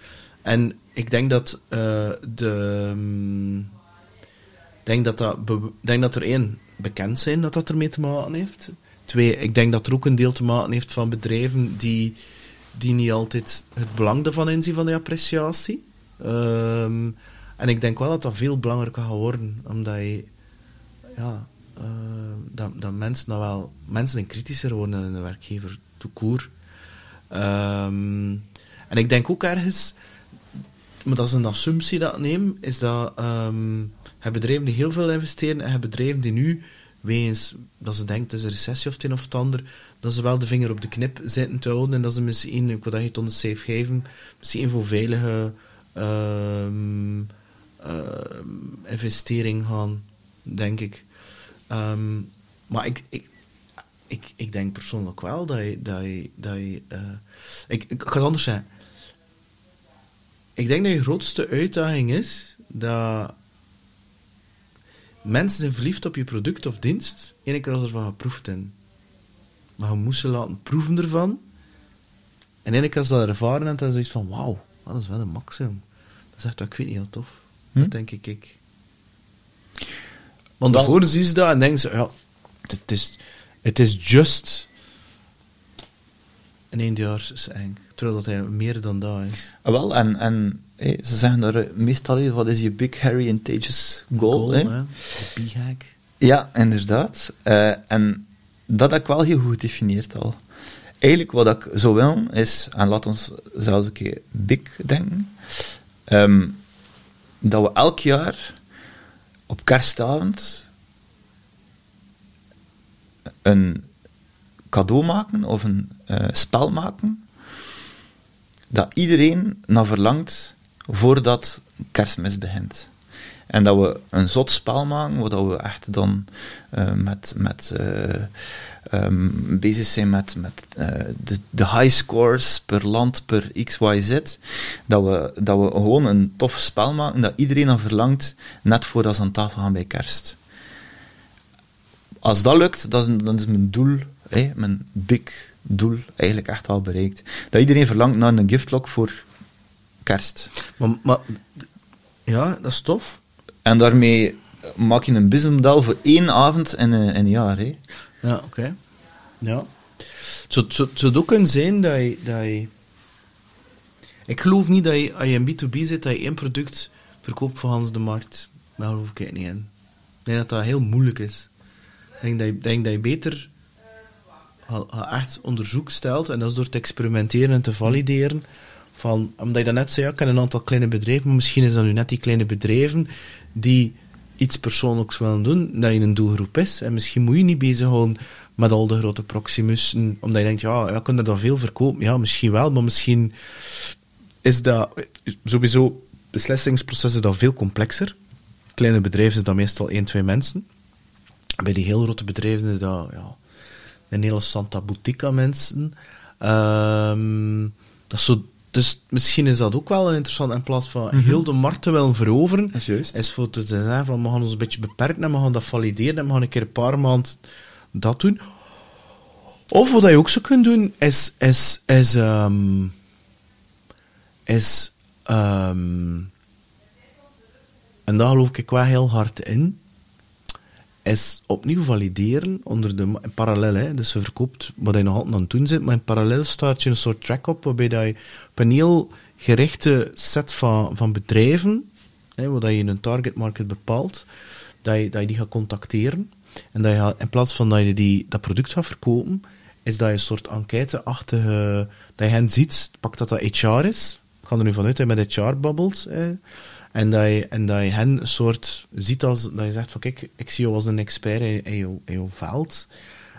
En ik denk dat eh, de... mm, denk dat, dat, denk dat er één, bekend zijn dat dat ermee te maken heeft. Twee, ik denk dat er ook een deel te maken heeft van bedrijven die, die niet altijd het belang ervan inzien van die appreciatie. Ehm, en ik denk wel dat dat veel belangrijker gaat worden, omdat je, ja, eh, dat, dat mensen dat wel, mensen zijn kritischer worden dan een werkgever, tout court. Ehm, en ik denk ook ergens, maar dat is een assumptie dat ik neem, is dat ehm hebt bedrijven die heel veel investeren en hebt bedrijven die nu, wegens dat ze denken is een recessie of het een of het ander, dat ze wel de vinger op de knip zitten te houden en dat ze misschien, ik wil dat je het onder safe geven, misschien voor veilige ehm, investering gaan, denk ik. Maar ik, ik, ik, ik denk persoonlijk wel dat je... Dat je, dat je eh, ik, ik ga het anders zeggen. Ik denk dat je grootste uitdaging is dat mensen zijn verliefd op je product of dienst, één keer als er van geproefd hebben. Maar je moest ze laten proeven ervan. En één keer als ze dat ervaren hebben, dan is zoiets van, wauw, dat is wel een maximum. Dat is echt, ik weet niet, heel tof. Hm? Dat denk ik. ik. Want daarvoor zien ze dat en denken ze, ja, het is, het is just een eendjaarseng. Terwijl dat hij meer dan dat is. Ah, wel, en, en ze zeggen daar eh, meestal, wat is je big, hairy, contagious goal? hè? De B-hack. Ja, inderdaad. Eh, en dat heb ik wel heel goed gedefinieerd al. Eigenlijk wat ik zou willen is, en laat ons zelfs een keer big denken, ehm, dat we elk jaar op kerstavond een cadeau maken of een eh, spel maken dat iedereen naar verlangt voordat kerstmis begint. En dat we een zot spel maken, waar dat we echt dan eh, met, met, eh, ehm, bezig zijn met, met de, de high scores per land, per x, y, z. Dat we, dat we gewoon een tof spel maken dat iedereen aan verlangt, net voordat ze aan tafel gaan bij kerst. Als dat lukt, dan is, dan is mijn doel, mijn big doel, eigenlijk echt al bereikt. Dat iedereen verlangt naar een giftlock voor kerst. Maar, maar, ja, dat is tof. En daarmee maak je een businessmodel voor één avond in een, in een jaar. Hè. Ja, oké. Ja. Het zou- het ook kunnen zijn dat je, dat je... Ik geloof niet dat je, als je in B2B zit, dat je één product verkoopt voor Hans de markt. Daar geloof ik niet in. Ik denk dat dat heel moeilijk is. Ik denk dat je, denk dat je beter echt onderzoek stelt, en dat is door te experimenteren en te valideren, van, omdat je dat net zei, ja, ik ken een aantal kleine bedrijven, maar misschien is dat nu net die kleine bedrijven die iets persoonlijks willen doen, dat je een doelgroep is. En misschien moet je niet bezighouden met al de grote Proximussen, omdat je denkt, ja, ja, kunnen dan veel verkopen? Ja, misschien wel, maar misschien is dat sowieso, beslissingsproces is dat veel complexer. Kleine bedrijven is dat meestal één, twee mensen. Bij die heel grote bedrijven is dat, ja, een hele Santa Boutique aan mensen. Ehm, dat is zo, dus misschien is dat ook wel een interessant, in plaats van heel de markt te willen veroveren, Dat is juist. is voor te zeggen van, we gaan ons een beetje beperken en we gaan dat valideren en we gaan een keer een paar maanden dat doen. Of wat je ook zou kunnen doen, is, is, is, ehm, is, ehm, en daar geloof ik wel heel hard in, is opnieuw valideren onder de, parallel. Hè, dus je verkoopt wat je nog altijd aan het doen zit, maar in parallel start je een soort track op waarbij dat je op een heel gerichte set van, van bedrijven, hè, waar dat je een target market bepaalt, dat je, dat je die gaat contacteren. En dat je in plaats van dat je die, dat product gaat verkopen, is dat je een soort enquêteachtige, dat je hen ziet, pak dat dat HR is, ik ga er nu vanuit dat je met HR babbelt, hè, en dat, je, en dat je hen een soort ziet als, dat je zegt van kijk, ik zie jou als een expert in, in, jouw, in jouw veld.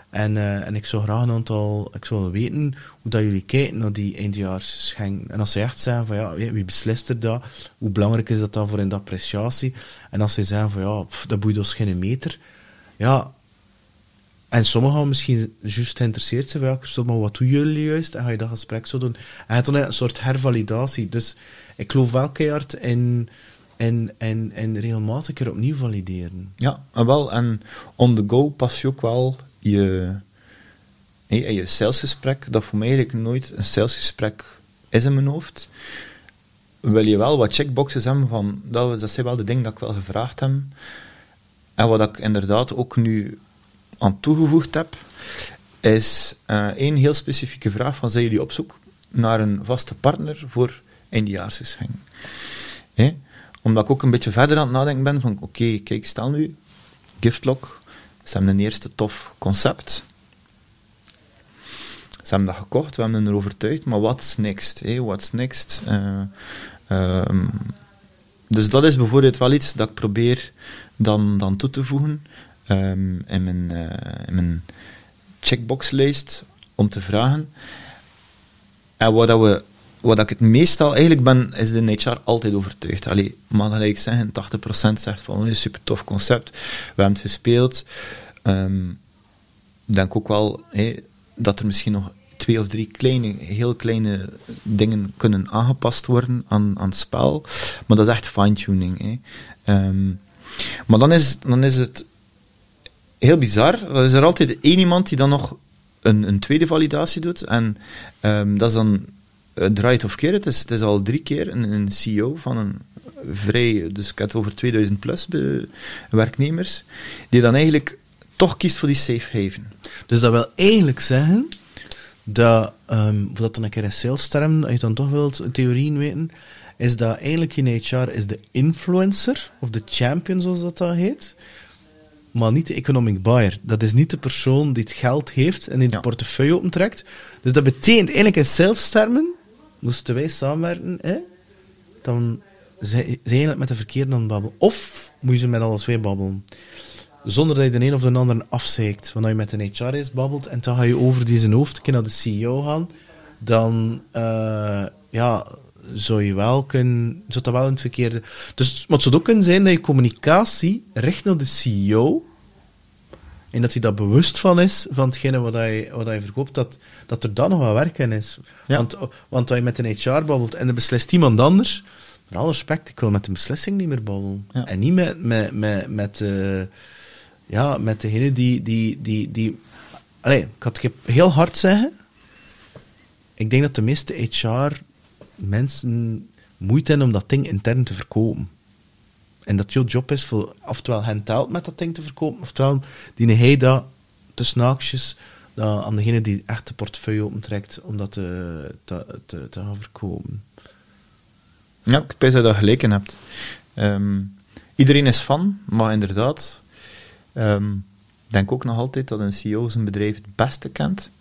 En, eh, en ik zou graag een aantal, ik zou weten hoe dat jullie kijken naar die eindjaarsschenk. En als ze echt zeggen van ja, wie beslist er dat? Hoe belangrijk is dat dan voor in de appreciatie? En als ze zeggen van ja, dat boeit ons geen meter. Ja, en sommigen misschien juist geïnteresseerd zijn van ja, maar wat doen jullie juist? En ga je dat gesprek zo doen. En je hebt dan een soort hervalidatie. Dus ik geloof wel keihard in, in, in, in regelmatig keer opnieuw valideren. Ja, en wel. En on the go pas je ook wel je, je salesgesprek, dat voor mij eigenlijk nooit een salesgesprek is in mijn hoofd. Wil je wel wat checkboxes hebben van, dat, dat zijn wel de dingen dat ik wel gevraagd heb. En wat ik inderdaad ook nu aan toegevoegd heb, is eh, één heel specifieke vraag van, zijn jullie op zoek naar een vaste partner voor eindejaarsgeschenk? Hè? Omdat ik ook een beetje verder aan het nadenken ben van, oké, kijk, stel nu, Giftlock, ze hebben een eerste tof concept. Ze hebben dat gekocht, we hebben er overtuigd, maar what's next? Hè? What's next? Ehm, dus dat is bijvoorbeeld wel iets dat ik probeer dan, dan toe te voegen ehm, in, mijn, eh, in mijn checkboxlijst om te vragen. En wat, dat we, wat ik het meestal eigenlijk ben, is de HR altijd overtuigd. Allee, maar gelijk zeggen, 80% zegt van, een super tof concept, we hebben het gespeeld. Ik denk ook wel dat er misschien nog twee of drie kleine, heel kleine dingen kunnen aangepast worden aan, aan het spel. Maar dat is echt fine-tuning. Ehm, maar dan is, dan is het heel bizar. Dan is er altijd één iemand die dan nog een, een tweede validatie doet. En ehm, dat is dan uh, draait of keer. Het is, het is al drie keer een, een CEO van een vrij, dus ik heb het over 2000 plus werknemers, die dan eigenlijk toch kiest voor die safe haven. Dus dat wil eigenlijk zeggen dat, ehm voor dat dan een keer in sales term, dat je dan toch wilt theorieën weten, is dat eigenlijk in HR is de influencer, of de champion zoals dat dan heet, maar niet de economic buyer. Dat is niet de persoon die het geld heeft en die Ja. de portefeuille opentrekt. Dus dat betekent eigenlijk in sales termen, moesten wij samenwerken, dan zijn je eigenlijk met de verkeerde aan het babbelen. Of moet je ze met alle twee babbelen. Zonder dat je de een of de ander afzeikt. Want als je met een HR-is babbelt en dan ga je over die zijn hoofd naar de CEO gaan, dan eh, ja, zou je wel kunnen, zou dat wel in het verkeerde... Dus maar het zou ook kunnen zijn dat je communicatie recht naar de CEO en dat hij daar bewust van is, van hetgene wat hij, wat hij verkoopt, dat, dat er dan nog wat werk in is. Ja. Want, want als je met een HR babbelt en er beslist iemand anders, met alle respect, ik wil met de beslissing niet meer babbelen. Ja. En niet met, met, met, met, eh, ja, met degene die... die, die, die Allee, ik had het heel hard zeggen. Ik denk dat de meeste HR-mensen moeite hebben om dat ding intern te verkopen. En dat jouw job is voor oftewel hen telt met dat ding te verkopen, oftewel die hij dat tussen haakjes dat aan degene die echt de portefeuille opentrekt om dat te, te, te, te gaan verkopen. Ja, ik pijs dat je dat gelijk in hebt. Ehm, iedereen is fan, maar inderdaad, ehm, ik denk ook nog altijd dat een CEO zijn bedrijf het beste kent.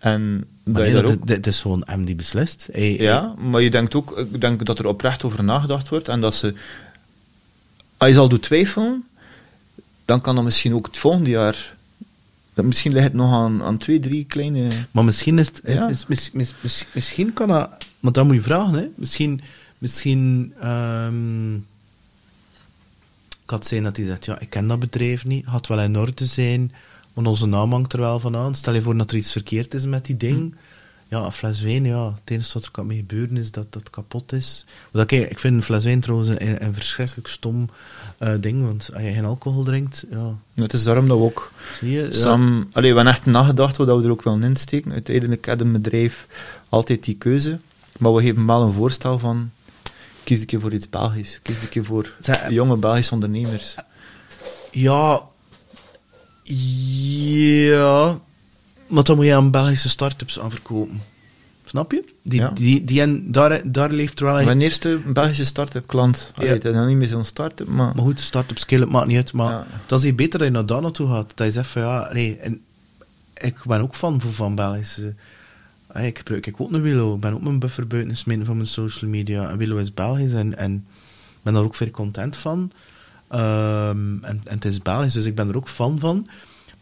En Maar dat nee, dat, ook... dit is gewoon hem die beslist. Ja, maar je denkt ook, ik denk dat er oprecht over nagedacht wordt en dat ze, als je zal doet twijfelen, dan kan dat misschien ook het volgende jaar Dat misschien ligt het nog aan, aan twee, drie kleine... Maar misschien is het, Ja. is- mis- mis- mis- misschien kan dat, want dat moet je vragen, hè. Misschien, misschien, kan het zijn dat hij zegt, ja, ik ken dat bedrijf niet, gaat wel in orde zijn, want onze naam hangt er wel van aan. Stel je voor dat er iets verkeerd is met die ding. Ja, een fles wijn, ja, het enige wat er kan mee gebeuren is dat dat kapot is. Want kijk, ik vind een fles wijn trouwens een, een verschrikkelijk stom eh, ding, want als je geen alcohol drinkt, ja, Het is daarom dat we ook zie je... ja. Sam, allee, we hebben echt nagedacht wat we er ook wel in steken. Uiteindelijk had een bedrijf altijd die keuze. Maar we geven wel een voorstel van... Kies een keer voor iets Belgisch. Kies een keer voor Zeg, jonge Belgische ondernemers. Ja. Ja. Maar dan moet je aan Belgische start-ups aan verkopen. Snap je? Die, Ja. die, die, en daar, daar leeft wel een... Mijn eerste Belgische start-up klant. Allee, Ja. Het is nog niet meer zo'n start-up, maar... Maar goed, start-up scale, het maakt niet uit. Maar Ja. dat is hier beter dat je naar daar naartoe gaat. Dat je zegt van ja, nee, en ik ben ook fan van, van Belgische. Ik gebruik ik ook een Willow. Ik ben ook mijn buffer buiten van mijn social media. En Willow is Belgisch en, en ik ben daar ook veel content van. Ehm, en, en het is Belgisch, dus ik ben er ook fan van.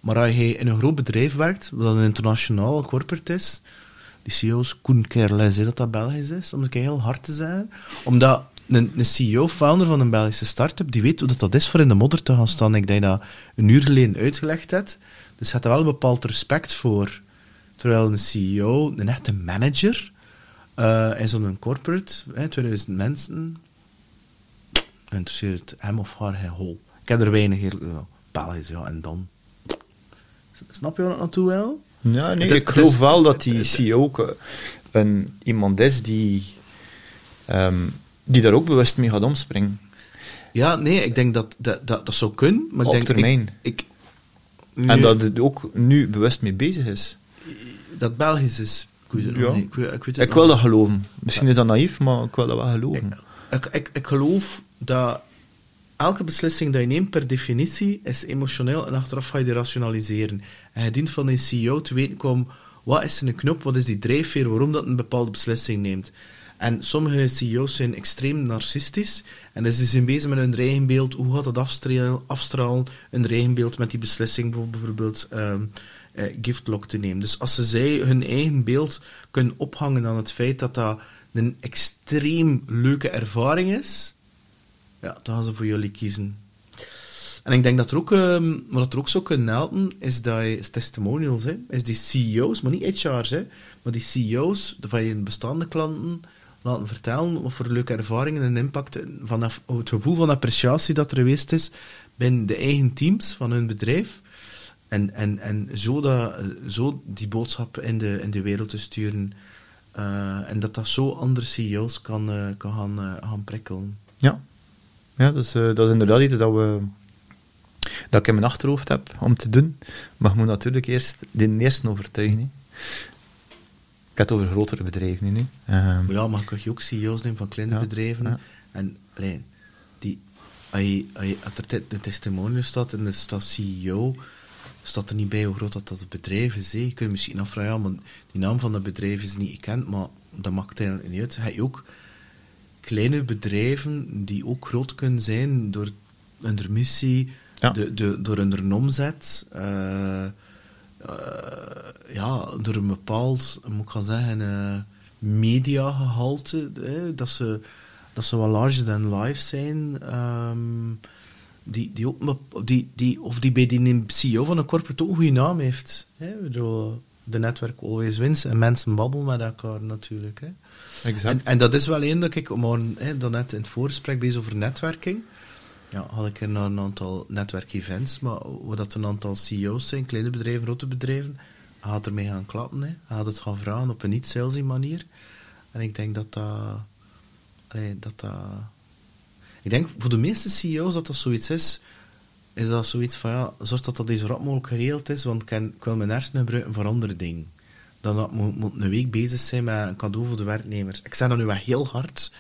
Maar als je in een groot bedrijf werkt, wat een internationaal corporate is, die CEO's Koen Kerles, dat dat Belgisch is, om het heel hard te zeggen. Omdat een, een CEO, founder van een Belgische start-up, die weet hoe dat, dat is voor in de modder te gaan staan. Ik denk dat een uur geleden uitgelegd hebt. Dus je hebt er wel een bepaald respect voor. Terwijl een CEO, een echte manager, eh in zo'n corporate, hè, 2000 mensen, interesseert hem of haar geen hol. Ik heb er weinig, Belgisch, ja, en dan. Snap je wat naartoe wil? Ja, nee, Het- ik geloof is- wel dat die CEO ook eh, een, iemand is die, ehm, die daar ook bewust mee gaat omspringen. Ja, nee, ik denk dat dat, dat, dat zou kunnen, maar Op ik denk... termijn. Ik, ik, En dat het ook nu bewust mee bezig is. dat Belgisch is. Ik weet het nog Ja. niet. Ik, weet- ik weet het Ik nog wil niet. dat geloven. Misschien is dat naïef, maar ik wil dat wel geloven. Ik, ik, ik geloof dat elke beslissing die je neemt per definitie is emotioneel en achteraf ga je die rationaliseren. En je dient van een CEO te weten komen, wat is zijn knop, wat is die drijfveer, waarom dat een bepaalde beslissing neemt. En sommige CEO's zijn extreem narcistisch en dus ze zijn bezig met hun eigen beeld, hoe gaat dat afstralen, afstralen hun eigen beeld met die beslissing, bijvoorbeeld ehm eh, giftlock te nemen. Dus als ze zij hun eigen beeld kunnen ophangen aan het feit dat dat een extreem leuke ervaring is, ja, dan gaan ze voor jullie kiezen. En ik denk dat er ook, ehm, wat er ook zou kunnen helpen, is dat je, testimonials, hè, is die CEO's, maar niet HR's, hè, maar die CEO's van je bestaande klanten laten vertellen wat voor leuke ervaringen en impact, vanaf het gevoel van appreciatie dat er geweest is binnen de eigen teams van hun bedrijf. En, en, en zo, dat, zo die boodschap in de, in de wereld te sturen. eh, en dat dat zo andere CEO's kan, eh, kan gaan, eh, gaan prikkelen. Ja, ja dat, is, eh, dat is inderdaad iets dat, we, dat ik in mijn achterhoofd heb om te doen. Maar je moet natuurlijk eerst de eerste overtuigen. Ik heb het over grotere bedrijven nu. Maar ja, maar kan je ook CEO's nemen van kleine Ja, bedrijven. ja. En allee, die, als, je, als, je, als er te- de testimonial staat en er staat CEO, staat er niet bij hoe groot dat, dat bedrijf is. Je kunt je misschien afvragen, ja, maar die naam van dat bedrijf is niet gekend, maar dat maakt eigenlijk niet uit. Je ook kleine bedrijven die ook groot kunnen zijn door hun missie, Ja. de, de, door hun omzet, eh, eh, ja, door een bepaald, moet ik gaan zeggen, eh mediagehalte, eh, dat, ze, dat ze wat larger than life zijn, ehm, die, die ook, die, die, of die bij die CEO van een corporate ook een goede naam heeft. Hè? De netwerk always wins en mensen babbelen met elkaar natuurlijk. Hè? Exact. En, en dat is wel één dat ik, maar hè, dan net in het voorgesprek bezig over netwerking. Ja, had ik er naar een aantal netwerkevents, maar waar dat een aantal CEO's zijn, kleine bedrijven, grote bedrijven, gaat ermee gaan klappen. Hè. Hij gaat het gaan vragen op een niet-salesy manier. En ik denk dat dat, allee, dat dat... Ik denk voor de meeste CEO's dat dat zoiets is, is dat zoiets van, ja, zorg dat dat zo rap mogelijk geregeld is, want ik, kan, ik wil mijn hersenen gebruiken voor andere dingen. Dan dat moet, moet een week bezig zijn met een cadeau voor de werknemers. Ik zeg dat nu wel heel hard,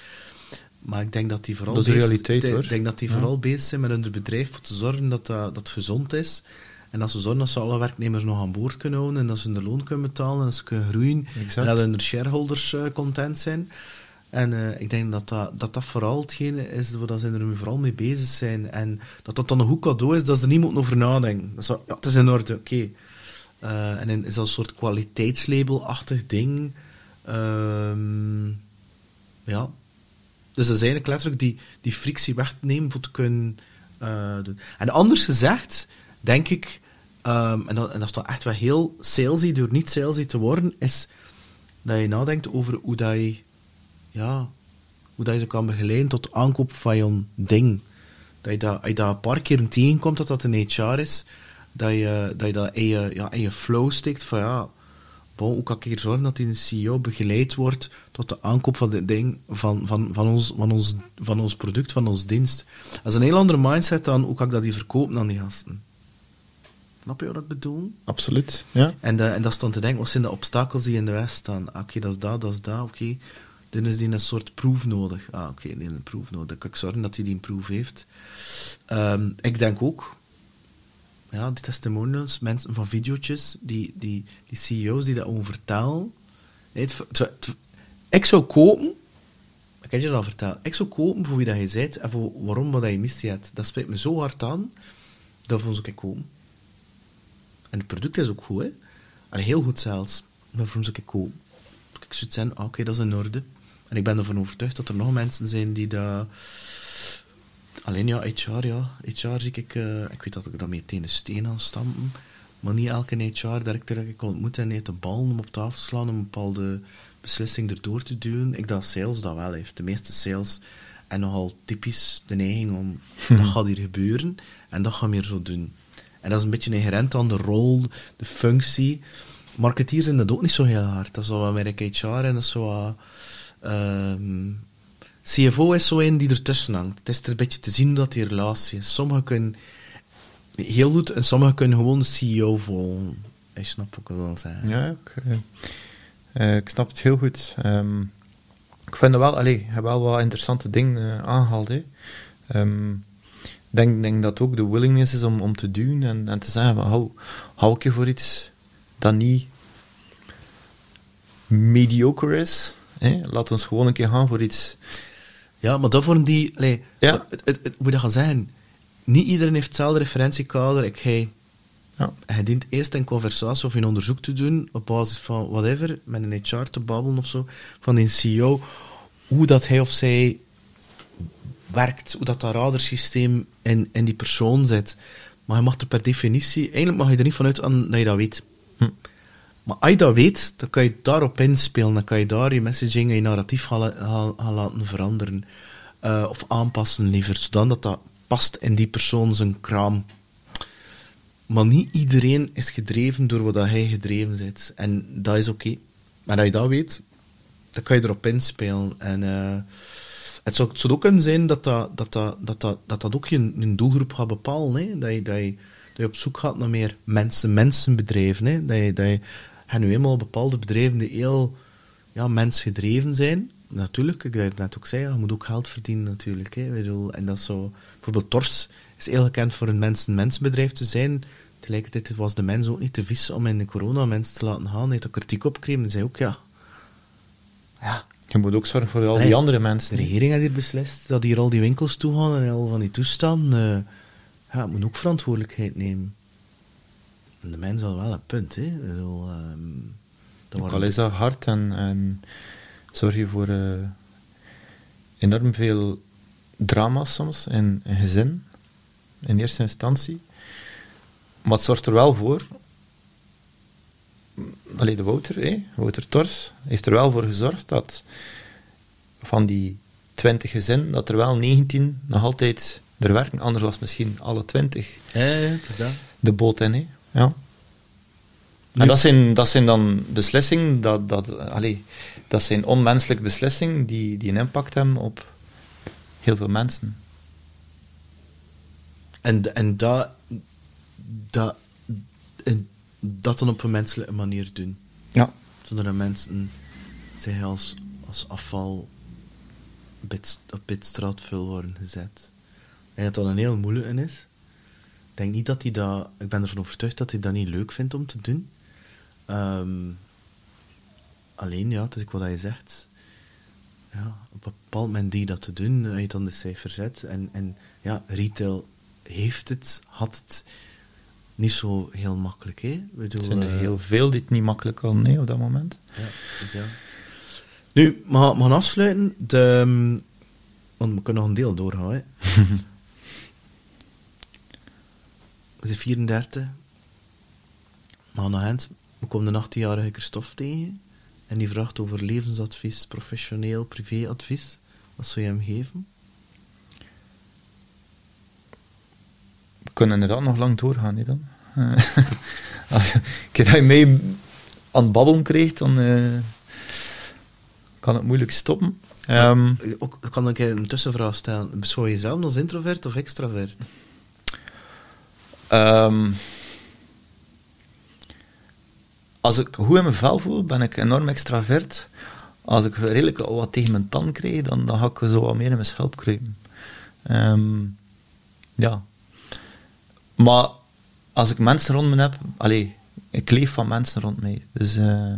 maar ik denk dat die vooral Dat is bezig- realiteit, ik hoor. denk dat die Ja. vooral bezig zijn met hun bedrijf voor te zorgen dat dat, gezond is. En dat ze zorgen dat ze alle werknemers nog aan boord kunnen houden en dat ze hun loon kunnen betalen en dat ze kunnen groeien. Exact. En dat hun shareholders eh, content zijn. En eh, ik denk dat dat, dat dat vooral hetgene is waar dat ze er nu vooral mee bezig zijn. En dat dat dan een goed cadeau is, dat ze er niet moeten over nadenken. Dat is, ja, het is in orde, oké. Eh, en is dat een soort kwaliteitslabel-achtig ding. Ehm, ja. Dus dat is eigenlijk letterlijk die, die frictie wegnemen voor te kunnen eh, doen. En anders gezegd, denk ik, ehm, en, dat, dat is dan echt wel heel salesy, door niet salesy te worden, is dat je nadenkt over hoe dat je, ja, hoe dat je ze kan begeleiden tot aankoop van je ding. Dat je dat, als je dat een paar keer tegenkomt, dat dat een HR is, dat je dat, je dat in, je, ja, in je flow steekt van ja, bon, hoe kan ik hier zorgen dat die CEO begeleid wordt tot de aankoop van dit ding, van, van, van, ons, van, ons, van ons product, van ons dienst. Dat is een heel andere mindset dan hoe kan ik dat die verkopen aan die gasten. Snap je wat ik bedoel? Absoluut, ja. En, de, en dat is dan te denken, wat zijn de obstakels die in de West staan? Ah, Oké, dat is dat, dat is dat, oké. Dan is die een soort proef nodig. Ah, oké, die heeft een proef nodig. Dan kan ik zorgen dat hij die een proef heeft. Ehm, ik denk ook, ja, die testimonials, mensen van video's, die, die, die CEO's die dat over vertellen. Nee, ik zou kopen, ik heb je dat al verteld, ik zou kopen voor wie dat je bent en voor waarom wat je missie hebt. Dat spreekt me zo hard aan, daarvoor zou ik kopen. En het product is ook goed, hè. Heel goed zelfs. Daarvoor zou ik kopen. Ik zou zeggen, ah, oké, dat is in orde. En ik ben ervan overtuigd dat er nog mensen zijn die dat... Alleen ja, HR, ja. HR zie ik... eh, ik weet dat ik dat meteen de steen aan stampen. Maar niet elke HR-directeur dat ik ontmoet en heeft de bal om op tafel te slaan om een bepaalde beslissing erdoor te duwen. Ik dat sales dat wel heeft. De meeste sales en nogal typisch de neiging om... Dat gaat hier gebeuren en dat gaan we hier zo doen. En dat is een beetje inherent aan de rol, de functie. Marketeers zijn dat ook niet zo heel hard. Dat is wel met HR en dat is zo... wat, ehm, CFO is zo een die ertussen hangt. Het is er een beetje te zien dat die relatie is. Sommigen kunnen heel goed en sommigen kunnen gewoon de CEO volgen. Ik snap wil zeggen. Ja, ik, eh, ik snap het heel goed. Ehm, ik vind wel, allee, wel wat interessante dingen eh, aangehaald. Ehm, Ik denk, denk dat ook de willingness is om, om te doen en, en te zeggen: van, hou, hou ik je voor iets dat niet mediocre is. Hè? Laat ons gewoon een keer gaan voor iets. Ja, maar daarvoor die... Allee, Ja. het, het, dat gaan zeggen? Niet iedereen heeft hetzelfde referentiekader. Ik, hij, Ja. hij dient eerst een conversatie of een onderzoek te doen op basis van whatever, met een HR te babbelen of zo, van een CEO, hoe dat hij of zij werkt, hoe dat, dat radarsysteem in, in die persoon zit. Maar je mag er per definitie, eigenlijk mag je er niet vanuit aan dat je dat weet. Hm. Maar als je dat weet, dan kan je daarop inspelen. Dan kan je daar je messaging en je narratief gaan, gaan, laten veranderen. Eh, of aanpassen liever, zodat dat past in die persoon zijn kraam. Maar niet iedereen is gedreven door wat hij gedreven zit. En dat is oké. Maar als je dat weet, dan kan je erop inspelen. En eh, het, zou, het zou ook kunnen zijn dat dat, dat, dat, dat, dat, ook je, je doelgroep gaat bepalen. Hè? Dat, je, dat, je, dat je op zoek gaat naar meer mensen, mensenbedrijven. Hè? Dat je, dat je, hebt nu eenmaal bepaalde bedrijven die heel ja, mensgedreven zijn. Natuurlijk, ik net ook zei, je moet ook geld verdienen natuurlijk. Hè? En dat zo, bijvoorbeeld Tors is heel gekend voor een mensen-mensbedrijf te zijn. Tegelijkertijd was de mens ook niet te vies om in de corona mensen te laten gaan. Hij heeft er kritiek op gekregen en zei ook, ja, ja, Je moet ook zorgen voor al Nee. die andere de mensen. hè. regering heeft hier beslist dat hier al die winkels toe gaan en al van die toestanden. eh ja, moet ook verantwoordelijkheid nemen. De mens had wel een punt, hè. Ik bedoel, ehm, dat Ook al is dat hard en, en zorg je voor eh, enorm veel drama soms in een gezin, in eerste instantie. Maar het zorgt er wel voor. Alleen de Wouter, hè, Wouter Tors, heeft er wel voor gezorgd dat van die 20 gezinnen, dat er wel 19 nog altijd er werken. Anders was misschien alle 20 Ja, ja, het is dat. de boot in. Hè. Ja. En dat zijn, dat zijn dan beslissingen, dat, dat, allee, dat zijn onmenselijke beslissingen die, die een impact hebben op heel veel mensen. En, en dat, dat, en dat dan op een menselijke manier doen. Ja. Zonder dat mensen zich als, als afval bit, op bitstraatvul worden gezet. En dat dat een heel moeilijke is. Ik denk niet dat hij dat... Ik ben ervan overtuigd dat hij dat niet leuk vindt om te doen. Ehm, alleen, ja, het is ook wat je zegt. Ja, op een bepaald moment die dat te doen, als je dan de cijfer zet. En, en ja, retail heeft het, had het niet zo heel makkelijk, hè? Bedoel, Er zijn er eh, heel veel die het niet makkelijk hadden, nee, op dat moment. Ja, dus ja. Nu, we gaan, we gaan afsluiten. De, ehm, want we kunnen nog een deel doorgaan. Hè. we zijn 34. We gaan naar Gent. We komen een 18-jarige Christophe tegen. En die vraagt over levensadvies, professioneel, privéadvies. Wat zou je hem geven? We kunnen inderdaad nog lang doorgaan, niet dan? Eh, als je, dat je mij aan het babbelen krijgt, dan eh, kan het moeilijk stoppen. Eh, Ook, ik kan ik een tussenvraag stellen. Beschouw je jezelf als introvert of extravert? Ehm, als ik goed in mijn vel voel, ben ik enorm extravert. Als ik redelijk wat tegen mijn tand krijg, dan, dan ga ik zo wat meer in mijn schelp kruipen. Ehm, ja. Maar als ik mensen rond me heb, allee, ik leef van mensen rond mij. Dus eh,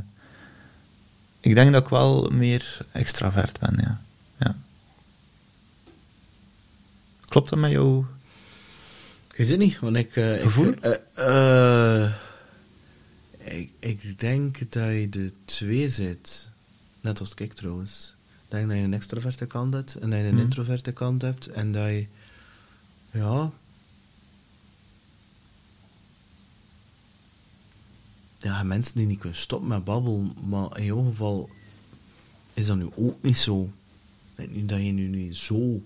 ik denk dat ik wel meer extravert ben, ja. ja. Klopt dat met jou? Ik weet het niet, want ik... eh, ik, Gevoel? ik, ik denk dat je de twee zit. Net als ik trouwens. Ik denk dat je een extraverte kant hebt en dat je een Hmm. introverte kant hebt. En dat je... Ja... Ja, mensen die niet kunnen stoppen met babbelen, maar in jouw geval is dat nu ook niet zo. Niet dat je nu niet zo...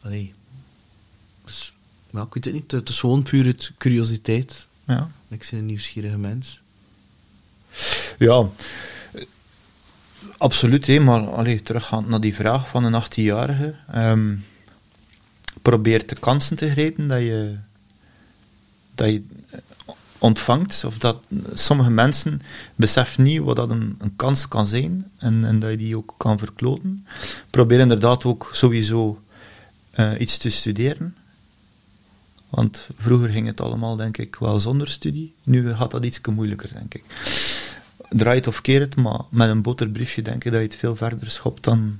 Allee... Maar ik weet het niet, het is gewoon puur het curiositeit. Ja. Ik ben een nieuwsgierige mens. Ja, absoluut. Hè, maar allee, teruggaand naar die vraag van een 18-jarige. ehm probeer de kansen te grijpen dat je, dat je ontvangt. Of dat sommige mensen beseffen niet wat dat een, een kans kan zijn en, en dat je die ook kan verkloten. Probeer inderdaad ook sowieso eh, iets te studeren. Want vroeger ging het allemaal, denk ik, wel zonder studie. Nu gaat dat iets moeilijker, denk ik. Draai het of keer het, maar met een boterbriefje denk ik dat je het veel verder schopt dan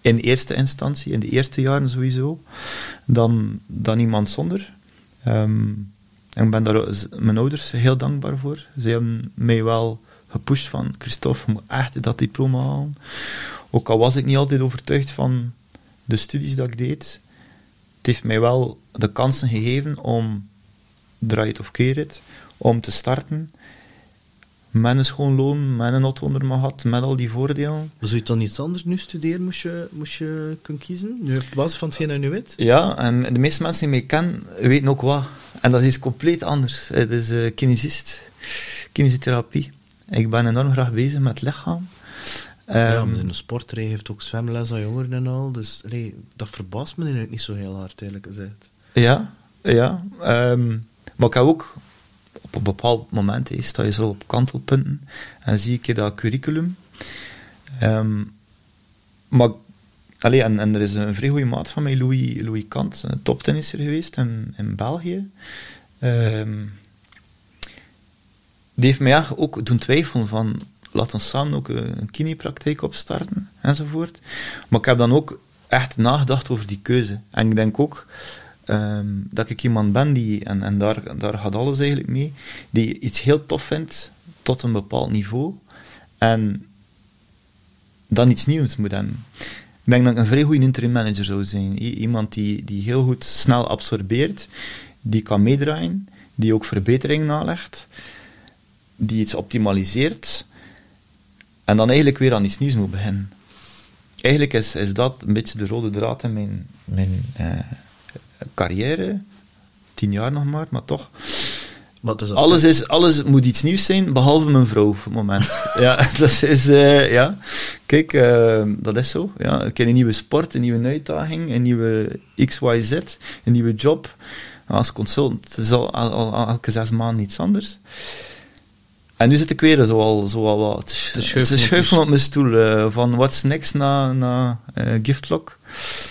in eerste instantie, in de eerste jaren sowieso, dan, dan iemand zonder. Ehm, en ik ben daar mijn ouders heel dankbaar voor. Ze hebben mij wel gepusht van, Christophe, je moet echt dat diploma halen. Ook al was ik niet altijd overtuigd van de studies dat ik deed, het heeft mij wel de kansen gegeven om, draai het of keer het, om te starten met een schoon loon, met een auto onder mijn gat, met al die voordelen. Zou je dan iets anders nu studeren, moest je, moest je kunnen kiezen? Nu basis van hetgeen dat je nu weet? Ja, en de meeste mensen die mij kennen, weten ook wat. En dat is compleet anders. Het is eh kinesist, kinesiotherapie. Ik ben enorm graag bezig met het lichaam. Ja, Ehm, maar in de sportrij heeft ook zwemles aan jongeren en al. Dus allee, dat verbaast me eigenlijk niet zo heel hard, eerlijk gezegd. Ja, ja. ehm, maar ik heb ook op een bepaald moment hè, sta je zo op kantelpunten en zie ik je dat curriculum. Ehm, maar, allee, en, en er is een vrij goede maat van mij, Louis, Louis Kant, een toptennisser geweest in, in België. Die heeft mij ook doen twijfelen van, laten we samen ook een, kinepraktijk opstarten, enzovoort. Maar ik heb dan ook echt nagedacht over die keuze. En ik denk ook ehm, dat ik iemand ben die, en, en daar, daar gaat alles eigenlijk mee, die iets heel tof vindt tot een bepaald niveau. En dan iets nieuws moet hebben. Ik denk dat ik een vrij goede interim manager zou zijn. Iemand die, die heel goed snel absorbeert, die kan meedraaien, die ook verbetering nalegt, die iets optimaliseert, en dan eigenlijk weer aan iets nieuws moet beginnen. Eigenlijk is, is dat een beetje de rode draad in mijn, mijn eh, carrière. Tien jaar nog maar, maar toch. Dus dat Alles, stuk- is, alles moet iets nieuws zijn, behalve mijn vrouw op het moment. ja, dat is, eh, ja. Kijk, eh, dat is zo. Ja. Ik heb een nieuwe sport, een nieuwe uitdaging, een nieuwe XYZ, een nieuwe job. Als consultant het is al, al, al elke zes maanden iets anders. En nu zit ik weer zo al, zo al wat te, Te sch- schuiven te op schuiven op mijn stoel. eh, van what's next na, na eh, Giftlock.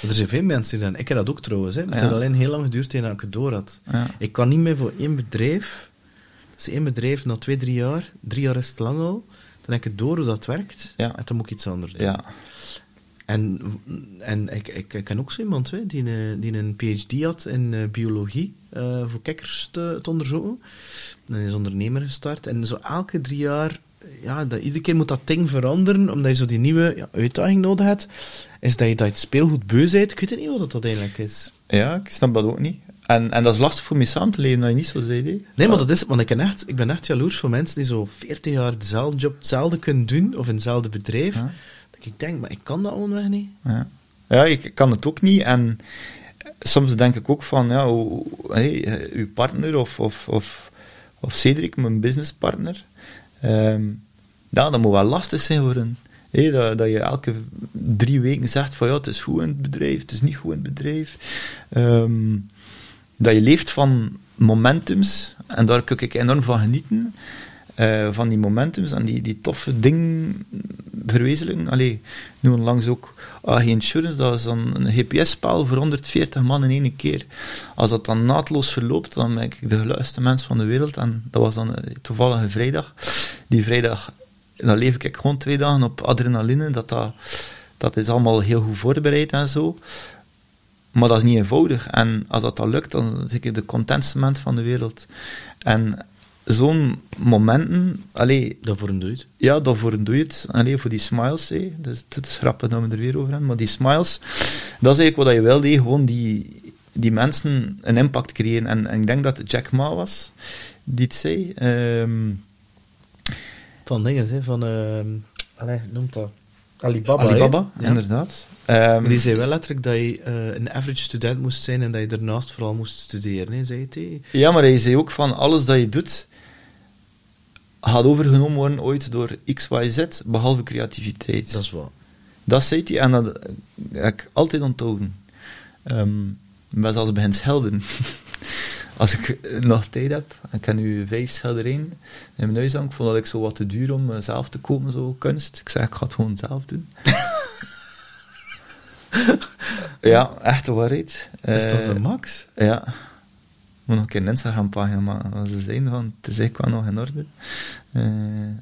Er zijn veel mensen die dat... Ik heb dat ook trouwens. Hè. Het Ja. heeft alleen heel lang geduurd tegen dat ik het door had. Ja. Ik kan niet meer voor één bedrijf... Dus één bedrijf na twee, drie jaar... Drie jaar is te lang al. Dan heb ik het door hoe dat werkt. Ja. En dan moet ik iets anders doen. Ja. En, en ik, ik, ik ken ook zo iemand hè, die, een, die een PhD had in eh, biologie. eh, voor kikkers te, te onderzoeken. Dan is ondernemer gestart. En zo elke drie jaar, ja, dat, iedere keer moet dat ding veranderen, omdat je zo die nieuwe ja, uitdaging nodig hebt. Is dat je dat speelgoed beu bent. Ik weet niet wat dat eigenlijk is. Ja, ik snap dat ook niet. En, en dat is lastig voor mij samen te leven, dat je niet zo zei. Nee, maar dat is het, want ik ben, echt, ik ben echt jaloers voor mensen die zo 40 jaar dezelfde job, hetzelfde kunnen doen, of in hetzelfde bedrijf. Ja. Ik denk, maar ik kan dat gewoon niet. Ja, ja ik kan het ook niet. En soms denk ik ook van, ja, hey, eh, uw partner of, of, of, of Cedric, mijn businesspartner, ja, dat moet wel lastig zijn voor een. Hey, dat, dat je elke drie weken zegt van ja, het is goed in het bedrijf, het is niet goed in het bedrijf. Ehm, dat je leeft van momentums, en daar kan ik enorm van genieten. Eh, van die momentums en die, die toffe dingen verwezenlijken. Allee, nu onlangs ook AG Insurance, dat is dan een GPS-spel voor 140 man in één keer. Als dat dan naadloos verloopt, dan ben ik de geluidste mens van de wereld. En dat was dan eh, toevallig een vrijdag. Die vrijdag, dan leef ik gewoon twee dagen op adrenaline. Dat, dat, dat is allemaal heel goed voorbereid en zo. Maar dat is niet eenvoudig. En als dat dan lukt, dan zit ik de contentste van de wereld. En zo'n momenten, allee, Daarvoor doe je het. ja, daarvoor doe je het. Allee, voor die smiles, hé. Dus het is grappig dat we er weer over hebben. Maar die smiles, dat is eigenlijk wat je wil, hé. Gewoon die, die mensen een impact creëren. En, en ik denk dat het Jack Ma was die het zei. Ehm, Van dingen, hè, van... ehm allee, noemt dat? Alibaba. Alibaba? Ja. inderdaad. Ehm, die zei wel letterlijk dat je eh, een average student moest zijn en dat je daarnaast vooral moest studeren, hè, zei hè. Ja, maar hij zei ook van alles dat je doet gaat overgenomen worden ooit door X, Y, Z, behalve creativiteit. Dat is wat. Dat zei hij en dat heb ik altijd onthouden. Ehm ik ben zelfs begin schilderen. Als ik eh, nog tijd heb, ik heb nu vijf schilderijen in mijn huis hangen, ik vond dat ik zo wat te duur om eh, zelf te kopen, zo kunst. Ik zei, ik ga het gewoon zelf doen. ja, echt de waarheid. Dat is toch Eh, de max? ja. Ik moet nog een keer een Instagram-pagina maken. Als ze zijn van, het is eigenlijk wel nog in orde. Eh,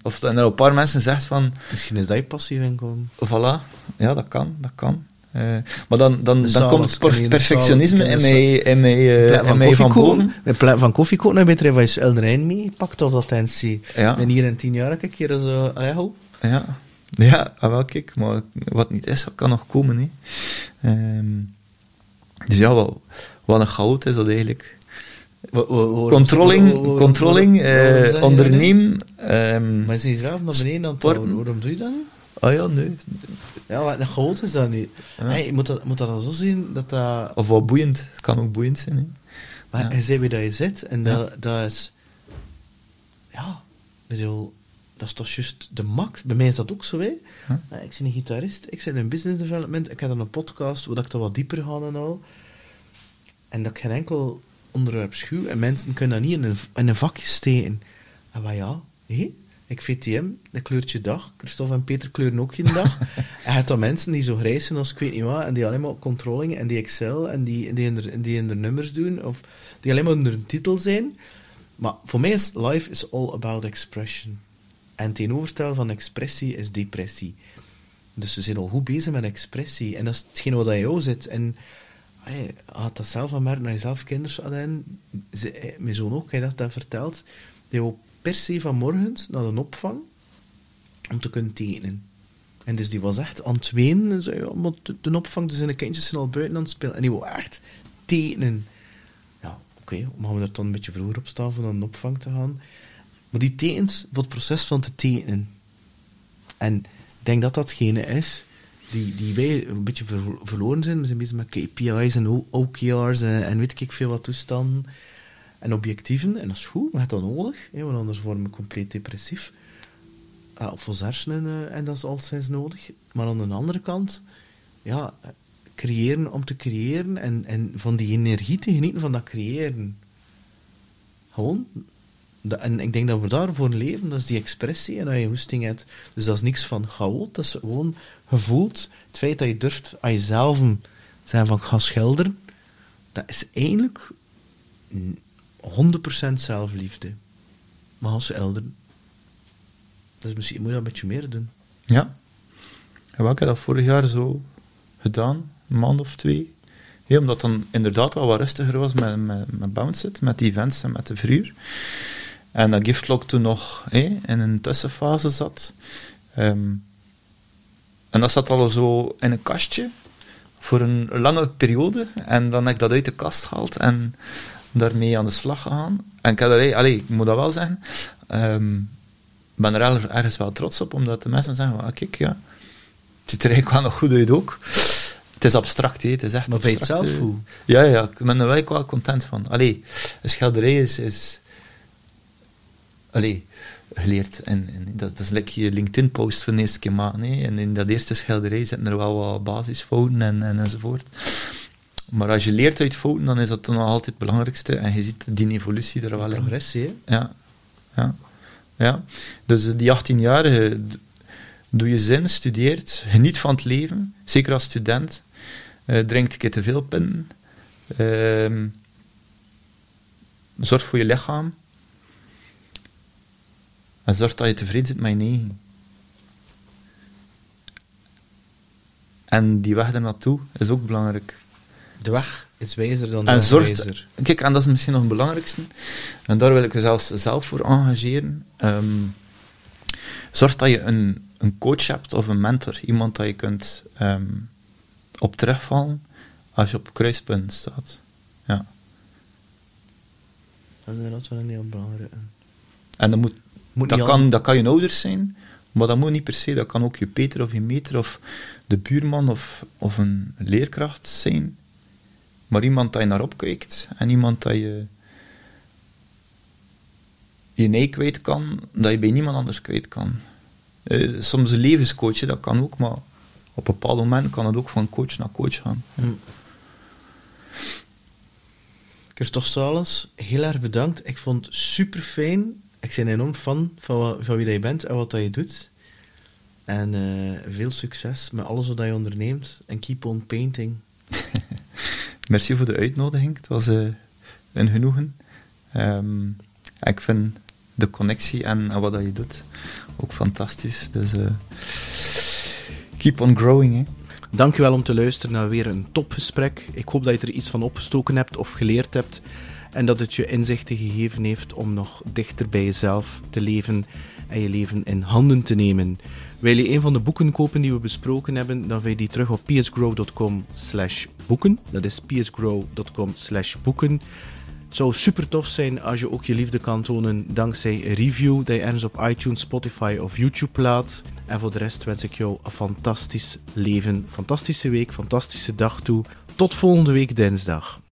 of en er een paar mensen zegt van, Misschien is dat je passief inkomen. Voilà, ja, dat kan, dat kan. Eh, maar dan, dan, dan komt het perfectionisme in mij, in mij, eh, In mij van boven. In plaats van koffie koken, heb je er even schilderijn mee. Pak dat attentie. Ja. En hier in tien jaar een keer zo... Allee, ho. Ja, ja ah, wel, kijk, maar wat niet is, kan nog komen. Hè. Ehm, dus ja, wat, wat een goud is dat eigenlijk. Controlling, controlling je eh, onderneem. ehm? Maar is je zelf naar beneden aan het? Waarom doe je dat ah ja, nee. Ja, wat groot is dat niet. Hey, je moet, dat, moet dat dan zo zien dat dat... Of wat boeiend, het kan ook boeiend zijn. Hè. Maar Ja. je ziet wie dat je zit en dat, dat is... Ja, bedoel, dat is toch juist de max. Bij mij is dat ook zo, hè. Ja, Ik ben een gitarist, ik zit in business development, ik heb dan een podcast waar ik dat wat dieper ga en al. En dat ik geen enkel onderwerp schuw en mensen kunnen dat niet in een, in een vakje steken. En wat ja, hé, ik VTM, de kleurtje dag. Christophe en Peter kleuren ook geen dag. en je hebt dan mensen die zo grijs zijn als ik weet niet wat, en die alleen maar controlling en die Excel en die, die, in de, die in de nummers doen, of die alleen maar onder een titel zijn. Maar voor mij is life is all about expression. En het tegenoverstel van expressie is depressie. Dus we zijn al goed bezig met expressie. En dat is hetgeen wat in jou zit. En hey, had dat zelf aan merken, dat zelf kinderen had. Eh, mijn zoon ook, hij dat dat verteld. Die wil per se van morgens naar een opvang om te kunnen tekenen. En dus die was echt aan het wenen. En zei, maar de, de opvang, dus zijn kindjes zijn al buiten aan het spelen. En die wil echt tekenen. Ja, oké, okay, mogen we er dan een beetje vroeger op staan om naar een opvang te gaan. Maar die tekent voor het proces van te tekenen. En ik denk dat datgene is die, die wij een beetje ver- verloren zijn. We zijn bezig met KPI's en OKR's en, en weet ik veel wat toestanden. En objectieven, en dat is goed, maar het dat nodig, hè, want anders worden we compleet depressief. Ah, of ons hersenen, eh, en dat is alleszins nodig. Maar aan de andere kant, ja, creëren om te creëren en, en van die energie te genieten van dat creëren. Gewoon. Dat- en ik denk dat we daarvoor leven, dat is die expressie en dat je hoesting hebt. Dus dat is niks van chaot, dat is gewoon gevoeld. Het feit dat je durft aan jezelf zijn van ga schilderen, dat is eigenlijk mm, 100% zelfliefde. Maar als schilderen. Dus misschien moet je dat een beetje meer doen. Ja. En ik heb dat vorig jaar zo gedaan, een maand of twee. Omdat dan inderdaad wel wat rustiger was met, met, met Bounced, met die events en met de verhuur. En dat Giftlock toen nog in een tussenfase zat. Ehm, en dat zat al zo in een kastje voor een lange periode. En dan heb ik dat uit de kast gehaald en daarmee aan de slag gegaan. En ik, heb er, allee, ik moet dat wel zeggen, um, ik ben er ergens wel trots op, omdat de mensen zeggen, ah, kijk, ja, het ziet er eigenlijk wel nog goed uit ook. Het is abstract, het is echt Maar abstract. weet je het zelf hoe? Ja, ja, ik ben er wel, wel content van. Allee, een schilderij is... is allee, geleerd. En, en dat, dat is lekker je LinkedIn-post van de eerste keer maken. hè. En in dat eerste schilderij zitten er wel wat basisfouten en, en, enzovoort. Maar als je leert uit fouten, dan is dat dan nog altijd het belangrijkste. En je ziet die evolutie er wel in. Progressie, hè? Ja, ja, ja. Dus eh, die 18-jarige, d- doe je zin, studeert, geniet van het leven, zeker als student. eh drinkt een keer te veel pinten. Ehm, zorg voor je lichaam. En zorg dat je tevreden zit met je eigen. En die weg er naartoe is ook belangrijk. De weg is wijzer dan de En zorg, wijzer. kijk, en dat is misschien nog het belangrijkste, en daar wil ik me zelfs zelf voor engageren. Ehm, zorg dat je een, een coach hebt of een mentor, iemand dat je kunt ehm, op terugvallen als je op kruispunt staat. Ja. Dat is inderdaad wel een heel belangrijke. En dat, moet, Moet dat, kan, dat kan je ouders zijn, maar dat moet niet per se. Dat kan ook je Peter of je meter of de buurman of, of een leerkracht zijn. Maar iemand dat je naar opkijkt en iemand dat je je nee kwijt kan, dat je bij niemand anders kwijt kan. Eh, soms een levenscoach, dat kan ook, maar op een bepaald moment kan het ook van coach naar coach gaan. Hm. Christophe Salens, heel erg bedankt. Ik vond het super fijn. Ik ben enorm fan van, van wie dat je bent en wat dat je doet. En eh, veel succes met alles wat je onderneemt. En keep on painting. Merci voor de uitnodiging. Het was eh, een genoegen. Ehm, ik vind de connectie en, en wat dat je doet ook fantastisch. Dus eh, keep on growing. Hè. Dankjewel om te luisteren naar weer een topgesprek. Ik hoop dat je er iets van opgestoken hebt of geleerd hebt. En dat het je inzichten gegeven heeft om nog dichter bij jezelf te leven en je leven in handen te nemen. Wil je een van de boeken kopen die we besproken hebben, dan vind je die terug op psgrow.com slash boeken. Dat is psgrow.com slash boeken. Het zou super tof zijn als je ook je liefde kan tonen dankzij een review dat je ergens op iTunes, Spotify of YouTube plaat. En voor de rest wens ik jou een fantastisch leven, fantastische week, fantastische dag toe. Tot volgende week dinsdag.